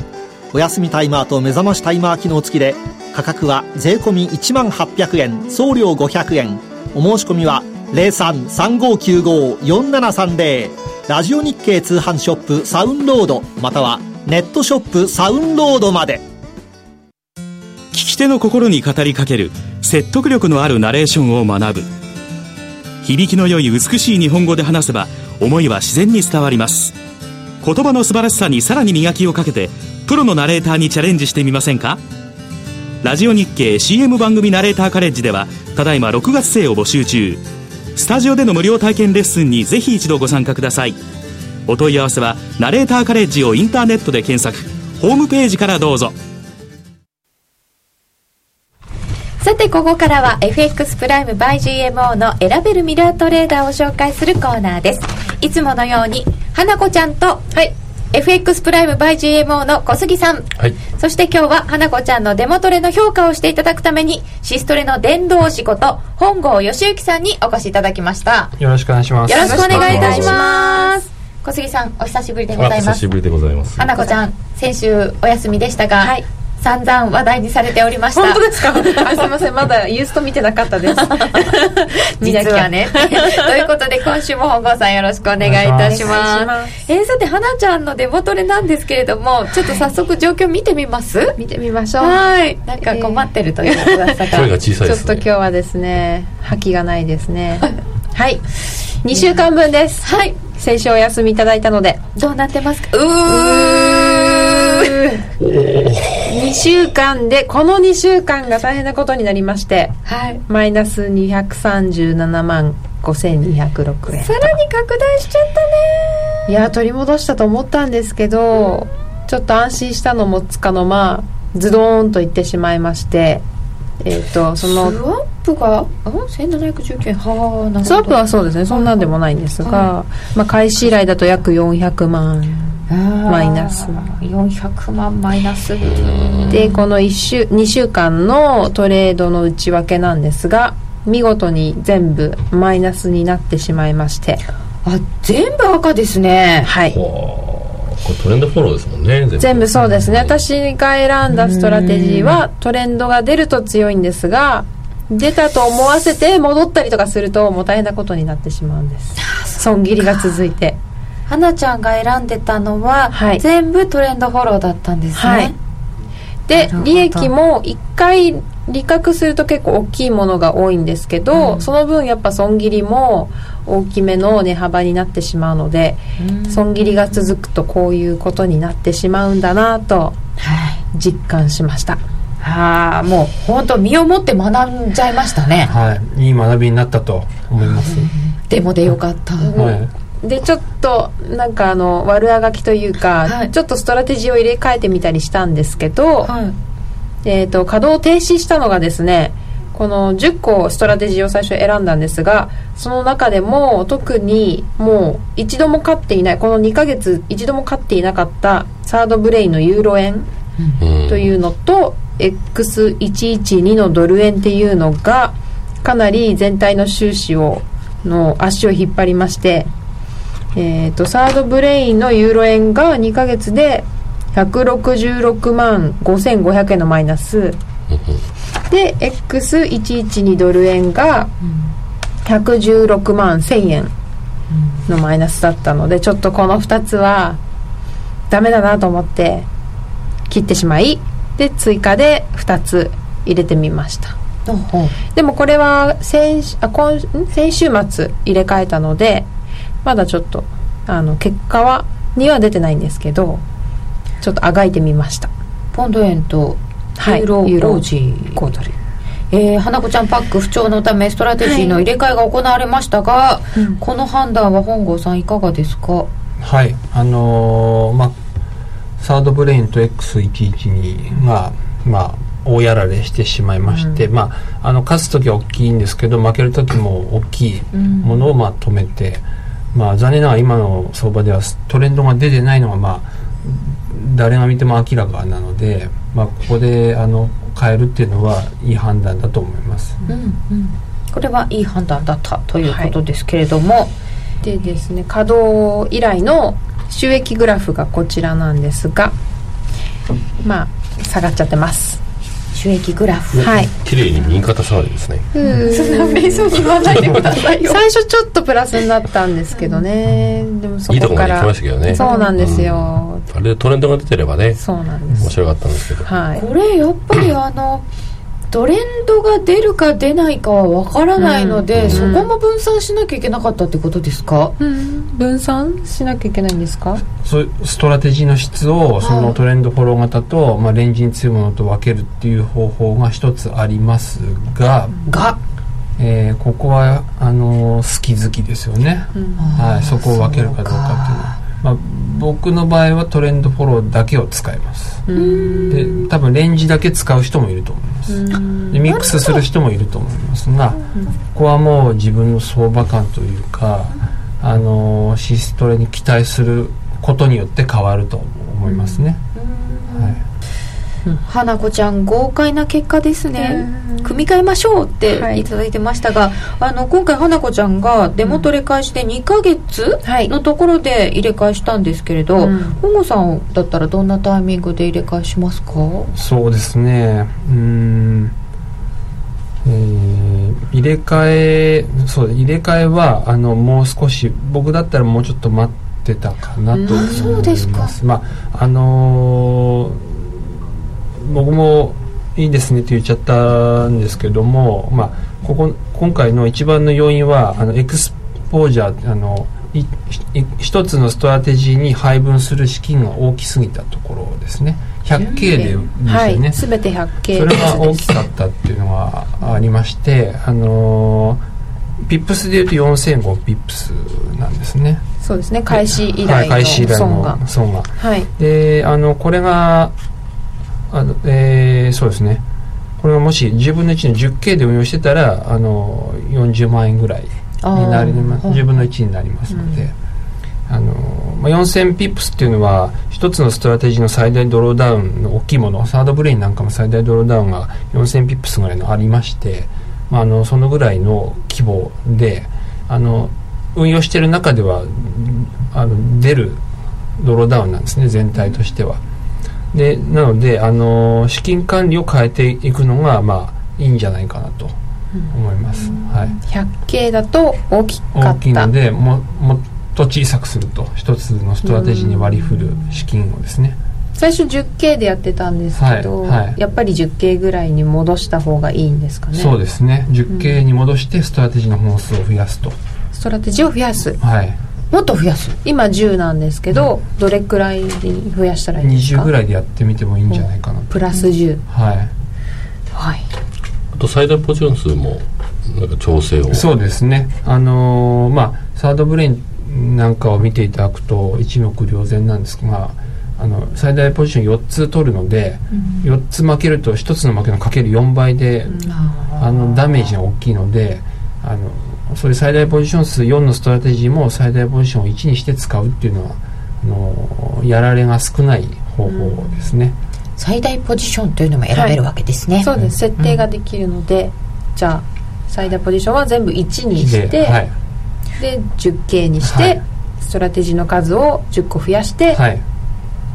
D: お休みタイマーと目覚ましタイマー機能付きで価格は税込1万800円送料500円お申し込みは0335954730ラジオ日経通販ショップサウンロードまたはネットショップサウンロードまで。
E: 聞き手の心に語りかける説得力のあるナレーションを学ぶ。響きの良い美しい日本語で話せば思いは自然に伝わります。言葉の素晴らしさにさらに磨きをかけてプロのナレーターにチャレンジしてみませんか？ラジオ日経 CM 番組ナレーターカレッジではただいま6月生を募集中。スタジオでの無料体験レッスンにぜひ一度ご参加ください。お問い合わせはナレーターカレッジをインターネットで検索。ホームページからどうぞ。
A: さてここからは FX プライム by GMO の選べるミラートレーダーを紹介するコーナーです。いつものように花子ちゃんとはい FX プライム by GMO の小杉さん、はい、そして今日は花子ちゃんのデモトレの評価をしていただくためにシストレの伝道師こと本郷義行さんにお越しいただきました。
F: よろしくお願いします。
A: よろしくお願いいたします。小杉さんお久しぶりでございます。
F: 久しぶりでございます。
A: 花子ちゃん先週お休みでしたが、はい散々話題にされておりました。
G: 本当ですか？[laughs] あすみません。まだユースト見てなかったです。[laughs]
A: 実は。ね [laughs] ということで今週も本郷さんよろしくお願いいたします。えー、さて花ちゃんのデモトレなんですけれどもちょっと早速状況見てみます？
G: 見てみましょう。
A: はい。なんか困ってるという噂
F: が、声が小さい
G: です、ね、ちょっと今日はですね覇気がないですね。はい。2週間分です。はい先週お休みいただいたので。
A: どうなってますか？うー。
G: 2週間でこの2週間が大変なことになりまして、はい、マイナス237万5206円。
A: さらに拡大しちゃった
G: ね。いや取り戻したと思ったんですけど、うん、ちょっと安心したのもつかの間ズドーンといってしまいましてえっ、ー、とその
A: スワップが1719円。は
G: あスワップはそうですね。そんなんでもないんですが、はい、まあ、開始以来だと約400万マイナス。
A: 400万マイナス。
G: でこの1週2週間のトレードの内訳なんですが見事に全部マイナスになってしまいまして。
A: あ全部赤ですね。
G: はい
F: これトレンドフォローですもんね
G: 全部。そうですね。私が選んだストラテジーはトレンドが出ると強いんですが出たと思わせて戻ったりとかするともう大変なことになってしまうんです。損切りが続いて。
A: 花ちゃんが選んでたのは、はい、全部トレンドフォローだったんですね、はい、
G: で利益も1回利確すると結構大きいものが多いんですけど、うん、その分やっぱ損切りも大きめの値幅になってしまうので、損切りが続くとこういうことになってしまうんだなと、はい。実感しました。
A: はあもう本当身をもって学んじゃいましたね。
H: はい、いい学びになったと思います。
A: でもでよかった、
H: はい、
G: でちょっとなんかあの悪あがきというか、
A: はい。
G: ちょっとストラテジーを入れ替えてみたりしたんですけど、
A: はい
G: えー、と稼働停止したのがですねこの10個ストラテジーを最初選んだんですがその中でも特にもう一度も勝っていないこの2ヶ月一度も勝っていなかったサードブレインのユーロ円
F: うん。
G: というのと、X112 のドル円っていうのがかなり全体の収支をの足を引っ張りまして、えー、とサードブレインのユーロ円が2ヶ月で166万5500円のマイナス。で X112 ドル円が116万1000円のマイナスだったのでちょっとこの2つはダメだなと思って切ってしまいで追加で2つ入れてみました。でもこれは先あ今先週末入れ替えたのでまだちょっとあの結果はには出てないんですけどちょっとあがいてみました。
A: ポンド円と
G: はい
A: ユーロ。
G: ユー
A: ジー。
G: 豪ドル。
A: えー、花子ちゃんパック不調のためストラテジーの入れ替えが行われましたが、
G: うん。
A: この判断は本郷さんいかがですか？
H: はい、あのーまあサードブレインと X112 がまあ大やられしてしまいまして、まああの勝つ時は大きいんですけど負ける時も大きいものをまあ止めて、まあ残念ながら今の相場ではトレンドが出てないのがまあ誰が見ても明らかなので、まあここであの変えるっていうのはいい判断だと思います。
A: これはいい判断だったということですけれども、
G: でですね稼働以来の収益グラフがこちらなんですがまあ下がっちゃってます
A: 収益グラフ。
G: はい。
F: 綺麗に右肩下がりですね。
A: そんな瞑想に言わないでくださいよ。[laughs]
G: 最初ちょっとプラスになったんですけどね。でもそ
F: いいとこまでましたけどね。
G: そうなんですよ、
F: あれでトレンドが出てればね、
G: そうなんです。
F: 面白かったんですけど。
G: はい。
A: これやっぱりあのトレンドが出るか出ないかはわからないので、
G: うん
A: そこも分散しなきゃいけなかったってことですか、
G: 分散しなきゃいけないんですか？
H: そういうストラテジーの質をそのトレンドフォロー型と、まあ、レンジに強いものと分けるっていう方法が一つありますが、
A: が？
H: えーここはあのー好き好きですよね、はい、そこを分けるかどうかっていうのは、まあ、僕の場合はトレンドフォローだけを使います。で多分レンジだけ使う人もいると思います。でミックスする人もいると思います。がここはもう自分の相場感というかあのーシストレに期待することによって変わると思いますね、はい
A: 花子ちゃん豪快な結果ですね。組み替えましょうって
G: はい。
A: いただいてましたが、あの今回花子ちゃんがデモトレ返しで2ヶ月
G: はい。
A: のところで入れ替えしたんですけれど、
G: うん。
A: 本郷さんだったらどんなタイミングで入れ替えしますか？
H: そうですね。うーん。えー入れ替えそう入れ替えはあのもう少し僕だったらもうちょっと待ってたかなと思います、
A: そうですか。
H: まああのー僕もいいですねって言っちゃったんですけども、まあ、ここ今回の一番の要因はあのエクスポージャーあの一つのストラテジーに配分する資金が大きすぎたところですね。100K ででしたよね、
G: はい。全て 100K
H: それが大きかったっていうのがありまして、あのーピップスでいうと4005ピップスなんですね。
G: そうですね。開始以
H: はい、
G: 来
H: 開始以来
G: の損が。
H: の損が。
G: はい。
H: で、あの、これが、あの、えーそうですね。これがもし10分の1の 10K で運用してたら、あの、40万円ぐらいになります。10分の1になりますので。あのまあ、4000ピップスっていうのは一つのストラテジーの最大ドローダウンの大きいものサードブレインなんかも最大ドローダウンが4000ピップスぐらいのありまして、まあ、あのそのぐらいの規模であの運用している中ではあの出るドローダウンなんですね全体としてはでなのであの資金管理を変えていくのがまあいいんじゃないかなと思います、はい、
G: 100K だと大きかった。
H: 大きいのでももっと小さくすると。一つのストラテジーに割り振る資金をですね。
G: 最初 10K でやってたんですけど、
H: はいはい。
G: やっぱり 10K ぐらいに戻した方がいいんですかね？
H: そうですね。10K に戻してストラテジーの本数を増やすと、
G: ストラテジーを増やす。
H: はい
A: もっと増やす。
G: 今10なんですけど、どれくらいに増やしたらいいですか
H: ？20ぐらいでやってみてもいいんじゃないかな。と
G: プラス10、
H: はい。
G: はい。
F: あと最大ポジション数もなんか調整を。
H: そうですね。あのーまあサードブレインなんかを見ていただくと一目瞭然なんですがあの最大ポジション4つ取るので、4つ負けると1つの負けのかける4倍で、あのダメージが大きいのであのそれ最大ポジション数4のストラテジーも最大ポジションを1にして使うっていうのはあのやられが少ない方法ですね、
A: 最大ポジションというのも選べるわけですね、
G: そうです。設定ができるので、じゃあ最大ポジションは全部1にして
H: ではい。
G: で 10K にして、
H: はい。
G: ストラテジーの数を10個増やして、
H: はい。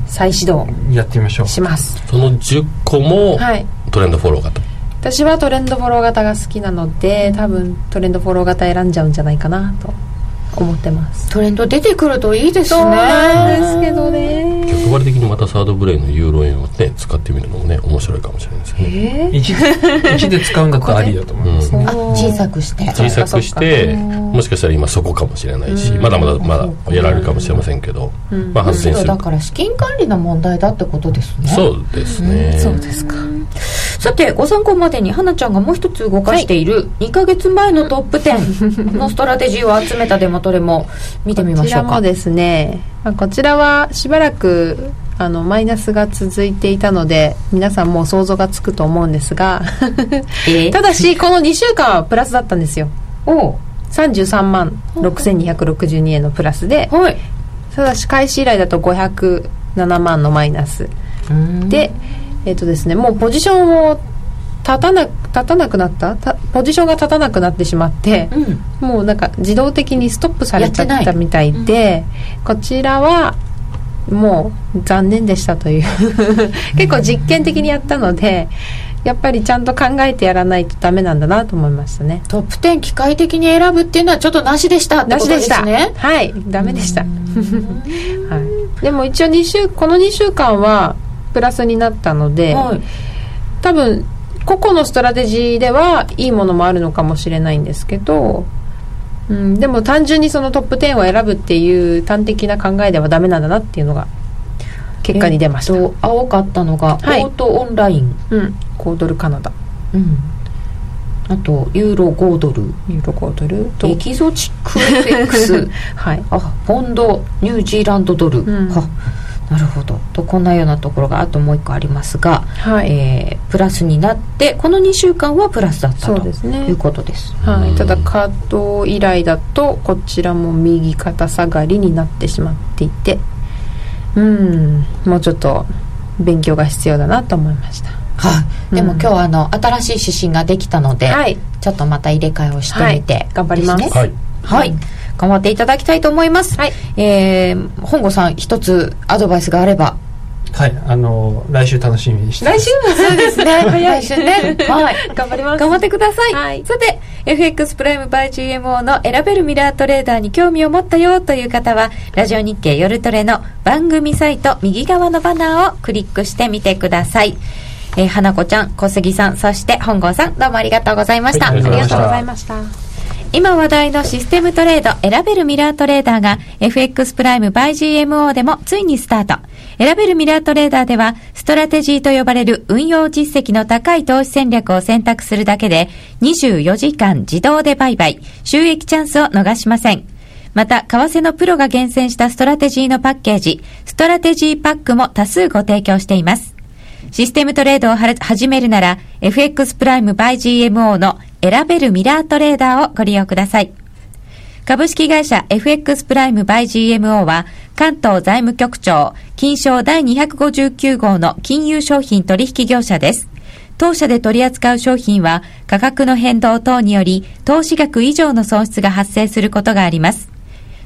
G: 再始動
H: やってみましょう。
G: します。
F: その10個も
G: はい。
F: トレンドフォロー型、
G: 私はトレンドフォロー型が好きなので多分トレンドフォロー型選んじゃうんじゃないかなと思ってます。
A: トレンド出てくるといいですね。
G: そうなんですけどね。
F: 逆張り的にまたサードブレインのユーロ円をね使ってみるのもね面白いかもしれないですね。
G: えー
H: ？1, 1で使うんだったらありだと思いますね、
A: あ小さくして。
F: 小さくしてもしかしたら今そこかもしれないしまだまだまだやられるかもしれませんけど、まあ発電する。
A: だから資金管理の問題だってことですね。
F: そうですね、
A: そうですかさてご参考までに花ちゃんがもう一つ動かしている2か月前のトップ10 [laughs] のストラテジーを集めたデモトレも見てみま
G: こち
A: しょうか。
G: らもですね、まあ、こちらはしばらくあのマイナスが続いていたので皆さんもう想像がつくと思うんですが
A: え？ー [laughs]
G: ただしこの2週間はプラスだったんですよ。
A: おう。
G: 33万6262円のプラスで
A: はい。
G: ただし開始以来だと507万のマイナス。でえっ、とですねもうポジションを立たな立たなくなった？たポジションが立たなくなってしまって、
A: うん。
G: もうなんか自動的にストップされちゃったみたいで、こちらはもう残念でしたという。[laughs] 結構実験的にやったのでやっぱりちゃんと考えてやらないとダメなんだなと思いましたね。
A: トップ10機械的に選ぶっていうのはちょっとなしでしたってことで
G: なしですした。
A: ね
G: はい。ダメでした、[laughs] はい、でも一応2週この2週間はプラスになったので、
A: はい。
G: 多分個々のストラテジーではいいものもあるのかもしれないんですけど、うん、でも単純にそのトップ10を選ぶっていう端的な考えではダメなんだなっていうのが結果に出ました、
A: え青かったのが、
G: はい。
A: オートオンライン、
G: うん、5ドルカナダ。
A: うん、あとユーロ5ドル。
G: ユーロ5ドル？と。
A: エキゾチック FX [laughs]
G: はい。
A: あポンドニュージーランドドル、
G: ん。
A: はなるほど。とこんなようなところがあともう一個ありますが、
G: はい。
A: えープラスになってこの2週間はプラスだった
G: そう
A: と
G: ですね。
A: いうことです。
G: はい、ただ稼働以来だとこちらも右肩下がりになってしまっていてうん。もうちょっと勉強が必要だなと思いました。
A: はい、でも
G: うん
A: 今日はあの新しい指針ができたので、
G: はい。
A: ちょっとまた入れ替えをしてみて、
G: はい。頑張ります。
A: ですね。
F: はい。
A: はい、頑張っていただきたいと思います、
G: はい。
A: えー本郷さん一つアドバイスがあれば。
H: はいあの来週楽しみにして
G: 来週？そうですね。
A: 来週ね。はい。
G: 頑張ります。
A: 頑張ってください、
G: はい。
A: さて FX プライムバイ GMO の選べるミラートレーダーに興味を持ったよという方はラジオ日経夜トレの番組サイト右側のバナーをクリックしてみてください。えー花子ちゃん小杉さんそして本郷さんどうもありがとうございました、
F: はいありがとうございました
A: 今話題のシステムトレード選べるミラートレーダーが FX プライム by GMO でもついにスタート。選べるミラートレーダーではストラテジーと呼ばれる運用実績の高い投資戦略を選択するだけで24時間自動で売買、収益チャンスを逃しません。また、為替のプロが厳選したストラテジーのパッケージ、ストラテジーパックも多数ご提供しています。システムトレードを始めるなら、FX プライム by GMO の選べるミラートレーダーをご利用ください。株式会社 FX プライム by GMO は、関東財務局長、金賞第259号の金融商品取引業者です。当社で取り扱う商品は、価格の変動等により、投資額以上の損失が発生することがあります。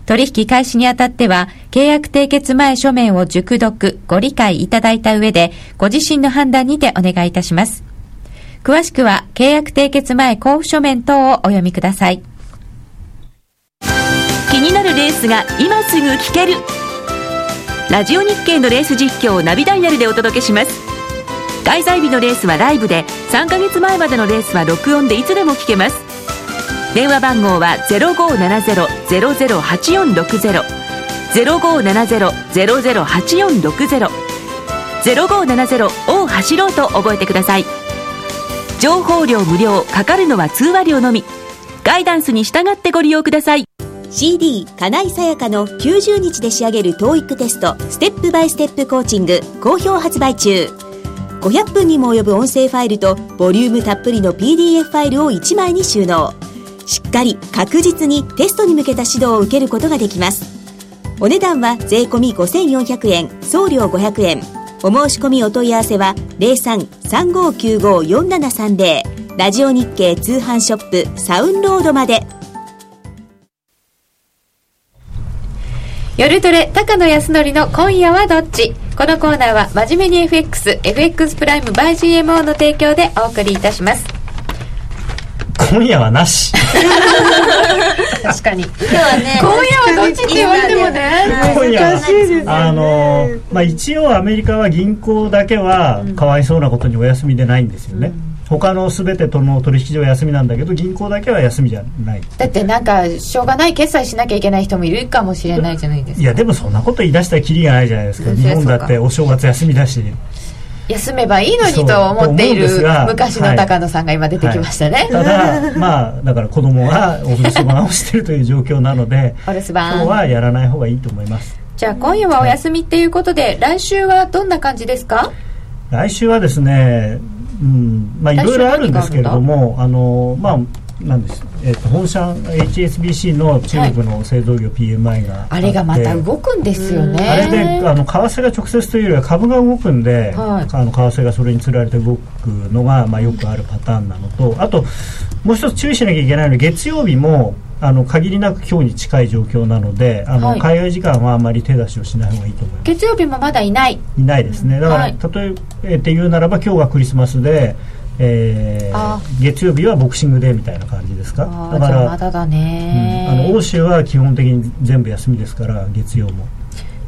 A: 取引開始にあたっては、契約締結前書面を熟読、ご理解いただいた上で、ご自身の判断にてお願いいたします。詳しくは、契約締結前交付書面等をお読みください。
I: 気になるレースが今すぐ聞ける。ラジオ日経のレース実況をナビダイヤルでお届けします。開催日のレースはライブで3ヶ月前までのレースは録音でいつでも聞けます。電話番号は0570-008460 0570-008460 0570を走ろうと覚えてください。情報量無料かかるのは通話料のみ。ガイダンスに従ってご利用ください。
J: CD 金井さやかの90日で仕上げる TOEIC テストステップバイステップコーチング好評発売中。500分にも及ぶ音声ファイルとボリュームたっぷりの PDF ファイルを1枚に収納。しっかり確実にテストに向けた指導を受けることができます。お値段は税込5400円送料500円。お申し込みお問い合わせは0335954730ラジオ日経通販ショップサウンロードまで。
A: 夜トレ高野康則の今夜はどっち？このコーナーは真面目に FX FX プライム by GMO の提供でお送りいたします。
C: 今夜はなし。
G: 確かに。
A: 今日はね今夜はどっちって言われてもね
C: 今夜は。あのまあ一応アメリカは銀行だけはかわいそうなことにお休みでないんですよね、うん。他のすべてとの取引所は休みなんだけど銀行だけは休みじゃない。
A: だってなんかしょうがない決済しなきゃいけない人もいるかもしれないじゃないですか。
C: いやでもそんなこと言い出したらきりがないじゃないですか。日本だってお正月休みだし
A: 休めばいいのにと思っている昔の高野さんが今出てきましたね、はい。
C: はい、ただまあだから子供がお留守番をしているという状況なので
A: お留守番。
C: 今日はやらない方がいいと思います。
A: じゃあ今夜はお休みっていうことで、はい、来週はどんな感じですか？
C: 来週はですねうんまあ、いろいろあるんですけれども、あのまあ、なんです、えー、と本社 HSBC の中国の製造業 PMI があ、はい、
A: あれがまた動くんですよね。
C: あれであの為替が直接というよりは株が動くんで、はい、あの為替がそれにつられて動くのが、まあ、よくあるパターンなのと。あともう一つ注意しなきゃいけないのは月曜日もあの限りなく今日に近い状況なのであの、はい、海外時間はあまり手出しをしない方がいいと思います。
A: 月曜日もまだいない。
C: いないですね。だから、はい、例えて言うならば今日はクリスマスで、えー、月曜日はボクシングデーみたいな感じですか？
A: だからまだだね、
C: うん、あの欧州は基本的に全部休みですから月曜も。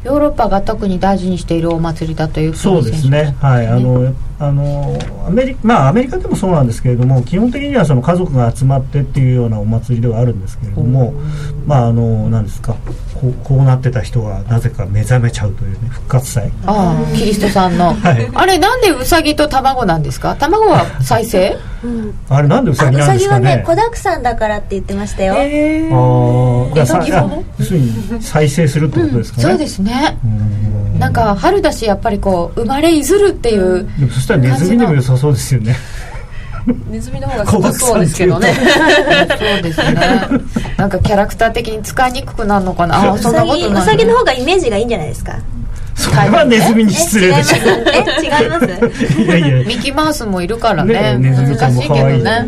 A: ヨーロッパが特に大事にしているお祭りだという
C: そうですね。はい。あのあのアメリまあアメリカでもそうなんですけれども基本的にはその家族が集まってっていうようなお祭りではあるんですけれどもまああの何ですかこうこうなってた人がなぜか目覚めちゃうというね復活祭。
A: ああキリストさんの、はい、あれなんでウサギと卵なんですか？卵は再生、
C: うん、あれなんでウサギなんですかね？ウサギはね
J: 子だくさんだからって言ってましたよ。
A: へえ
C: ああ要するに再生するってことですかね、
A: うん、そうですねなんか春だしやっぱりこう生まれいずるっていう
C: でもそしたらネズミでも良さそうですよね。
G: ネズミの方が怖そうですけどね。
A: そうですね。なんかキャラクター的に使いにくくなるのかな。あそんなことない。
J: ウサギの方がイメージがいいんじゃないですか？
C: それはネズミに失礼でしょ
J: え違います？
C: いやいや。
A: ミキマウスもいるからね。ね難しいけどね。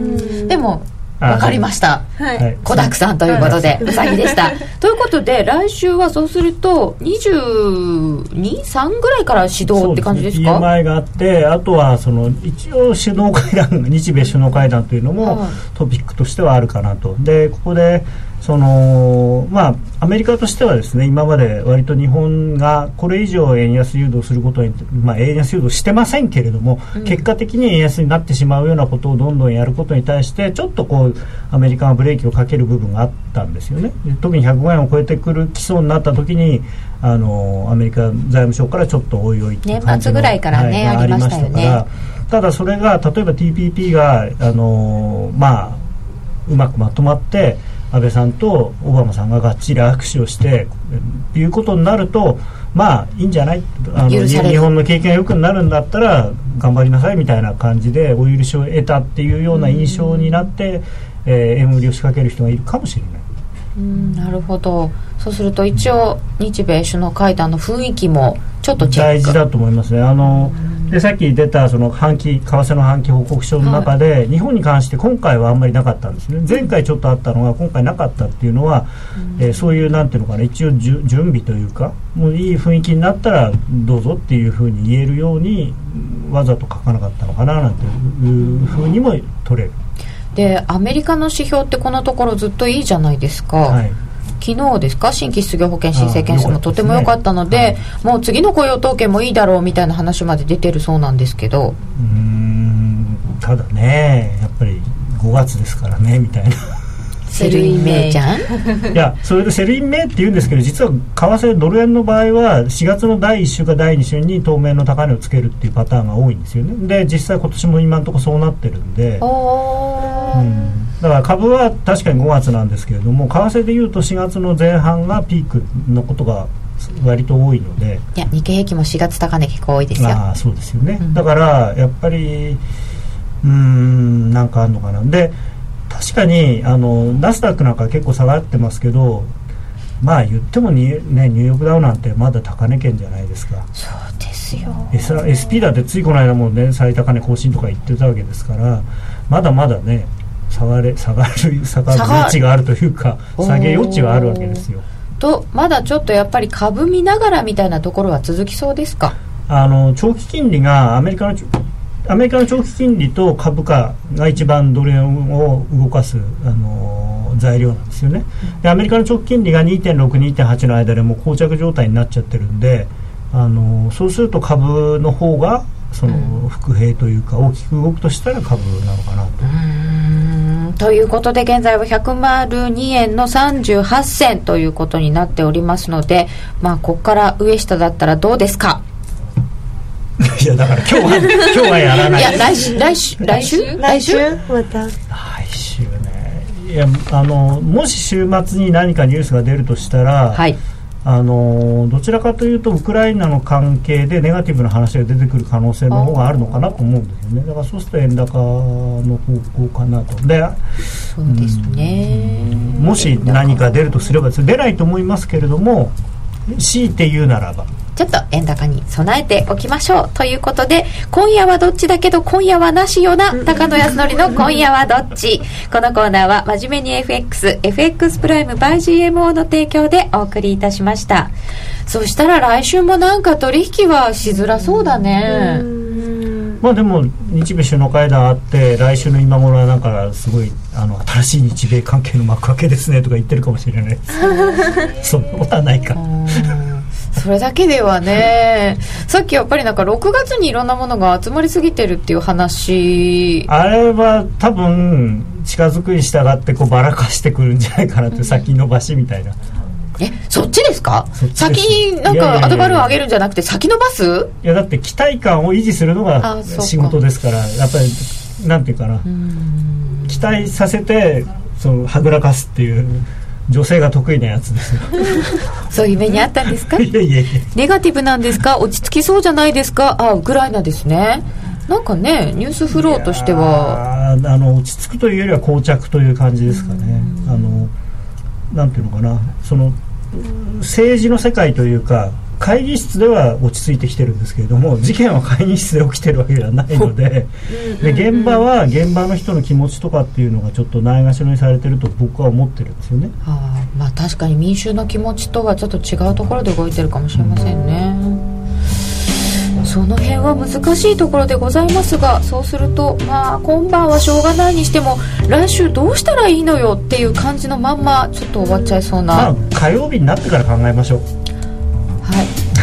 A: でもわかりました。はい。子だくさんということで、うさぎでした。[laughs] ということで、来週はそうすると、22、3ぐらいから指導って感じですか？
C: す、ね、があって、あとは、その、一応首脳会談、日米首脳会談というのも、トピックとしてはあるかなと。で、ここで、そのまあ、アメリカとしてはですね今まで割と日本がこれ以上円安誘導することに、まあ、円安誘導してませんけれども、うん、結果的に円安になってしまうようなことをどんどんやることに対してちょっとこうアメリカがブレーキをかける部分があったんですよね。特に105円を超えてくる基礎になった時にあのアメリカ財務省からちょっとおいおい
A: 年末ぐらいからね、はい、ありましたよね。
C: ただそれが例えば TPP があのまあうまくまとまって安倍さんとオバマさんががっちり握手をしていうことになるとまあいいんじゃない？あの日本の経験が良くなるんだったら頑張りなさいみたいな感じでお許しを得たっていうような印象になって、えー、円売りを仕掛ける人がいるかもしれない。
A: うんなるほど。そうすると一応日米首脳会談の雰囲気もちょっと
C: 大事だと思いますね。あの、でさっき出たその半期為替の半期報告書の中で、はい、日本に関して今回はあんまりなかったんですね。前回ちょっとあったのが今回なかったっていうのは、うん、えー、そういうなんていうのかな一応準備というかもういい雰囲気になったらどうぞっていうふうに言えるようにわざと書かなかったのかななんていうふうにも取れる。
A: でアメリカの指標ってこのところずっといいじゃないですか。はい昨日ですか？新規失業保険申請件数もとても良かったので、ねはい、もう次の雇用統計もいいだろうみたいな話まで出てるそうなんですけど。
C: うんただねやっぱり5月ですからねみたいな
A: Sell in May ちゃん？
C: いやそれで Sell in May って言うんですけど実は為替ドル円の場合は4月の第1週か第2週に当面の高値をつけるっていうパターンが多いんですよね。で実際今年も今のところそうなってるんで、うん、だから株は確かに5月なんですけれども為替でいうと4月の前半がピークのことが割と多いので。
A: いや日経平均も4月高値結構多いですよ。
C: ああそうですよね、うん、だからやっぱりうんなんかあるのかな。で確かにあのナスダックなんか結構下がってますけどまあ言ってもに、ね、ニューヨークダウなんてまだ高値圏じゃないですか。
A: そうですよ、
C: S、SP だってついこの間もね最高値更新とか言ってたわけですからまだまだね下がれ下がる下がる余地があるというか下げ余地はあるわけですよ。
A: とまだちょっとやっぱり株見ながらみたいなところは続きそうですか？
C: あの長期金利がアメリカのアメリカの長期金利と株価が一番ドル円を動かす、あの材料なんですよね。でアメリカの長期金利が2.6、2.8の間でも膠着状態になっちゃってるんで、あのそうすると株の方がその伏兵というか大きく動くとしたら株なのかな
A: と。ということで現在は102円の38銭ということになっておりますので、まあ、ここから上下だったらどうですか？[laughs]
C: いやだから今日は今日はやらない。いや
A: 来週来週来週？来週？
C: また。来週ね。いやあのもし週末に何かニュースが出るとしたら、はい、あのどちらかというとウクライナの関係でネガティブな話が出てくる可能性の方があるのかなと思うんですよね。だからそうすると円高の方向かなと。で
A: そうですね。
C: もし何か出るとすれば出ないと思いますけれども強いて言うならば
A: ちょっと円高に備えておきましょうということで今夜はどっちだけど今夜はなしよな高野康則の [laughs] 今夜はどっち。このコーナーは真面目に FXFX プライム by GMO の提供でお送りいたしました。そしたら来週もなんか取引はしづらそうだね。
C: まあでも日米首脳会談あって来週の今頃はなんかすごいあの新しい日米関係の幕開けですねとか言ってるかもしれないです [laughs] そんなことはないか
A: それだけではね。さっきやっぱりなんか6月にいろんなものが集まりすぎてるっていう話。
C: あれは多分近づくに従ってこうばらかしてくるんじゃないかなって先延ばしみたいな。
A: えそっちですか？先になんかアドバルーン上げるんじゃなくて先延ばす？
C: いやだって期待感を維持するのが仕事ですからやっぱりなんていうかな。期待させてそうはぐらかすっていう女性が得意なやつですよ。[laughs]
A: そういう目にあったんですか？
C: いやいやいや。
A: ネガティブなんですか？落ち着きそうじゃないですか？あウクライナですね。なんかねニュースフローとしては。
C: あの落ち着くというよりは膠着という感じですかね。あのなんていうのかな。その政治の世界というか会議室では落ち着いてきてるんですけれども事件は会議室で起きてるわけではないのでで現場は現場の人の気持ちとかっていうのがちょっとないがしろにされてると僕は思ってるんですよね。
A: あまあ確かに民衆の気持ちとはちょっと違うところで動いてるかもしれませんね。その辺は難しいところでございますがそうするとまあ今晩はしょうがないにしても来週どうしたらいいのよっていう感じのまんまちょっと終わっちゃいそうな、まあ、
C: 火曜日になってから考えましょう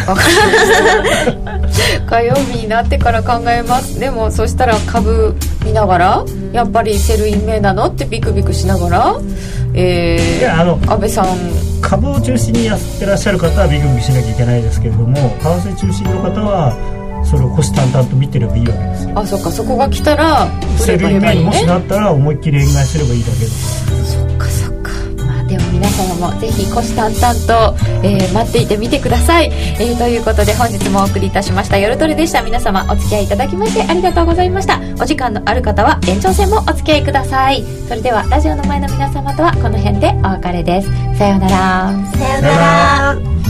A: かりました火曜日になってから考えます。でもそしたら株見ながらやっぱりセルインメなのってビクビクしながらえー、いやあの安倍さん。
C: 株を中心にやってらっしゃる方はビクビクしなきゃいけないですけれども為替中心の方はそれを虎視眈々と見てればいいわけですよ。
A: あそっかそこが来たら
C: セルインメにもしなったら思いっきり円買いすればいいだけです
A: では皆様もぜひ虎視眈々と、えー、待っていてみてください、えー、ということで本日もお送りいたしました。夜トレでした。皆様お付き合いいただきましてありがとうございました。お時間のある方は延長戦もお付き合いください。それではラジオの前の皆様とはこの辺でお別れです。さようなら。
J: さようなら。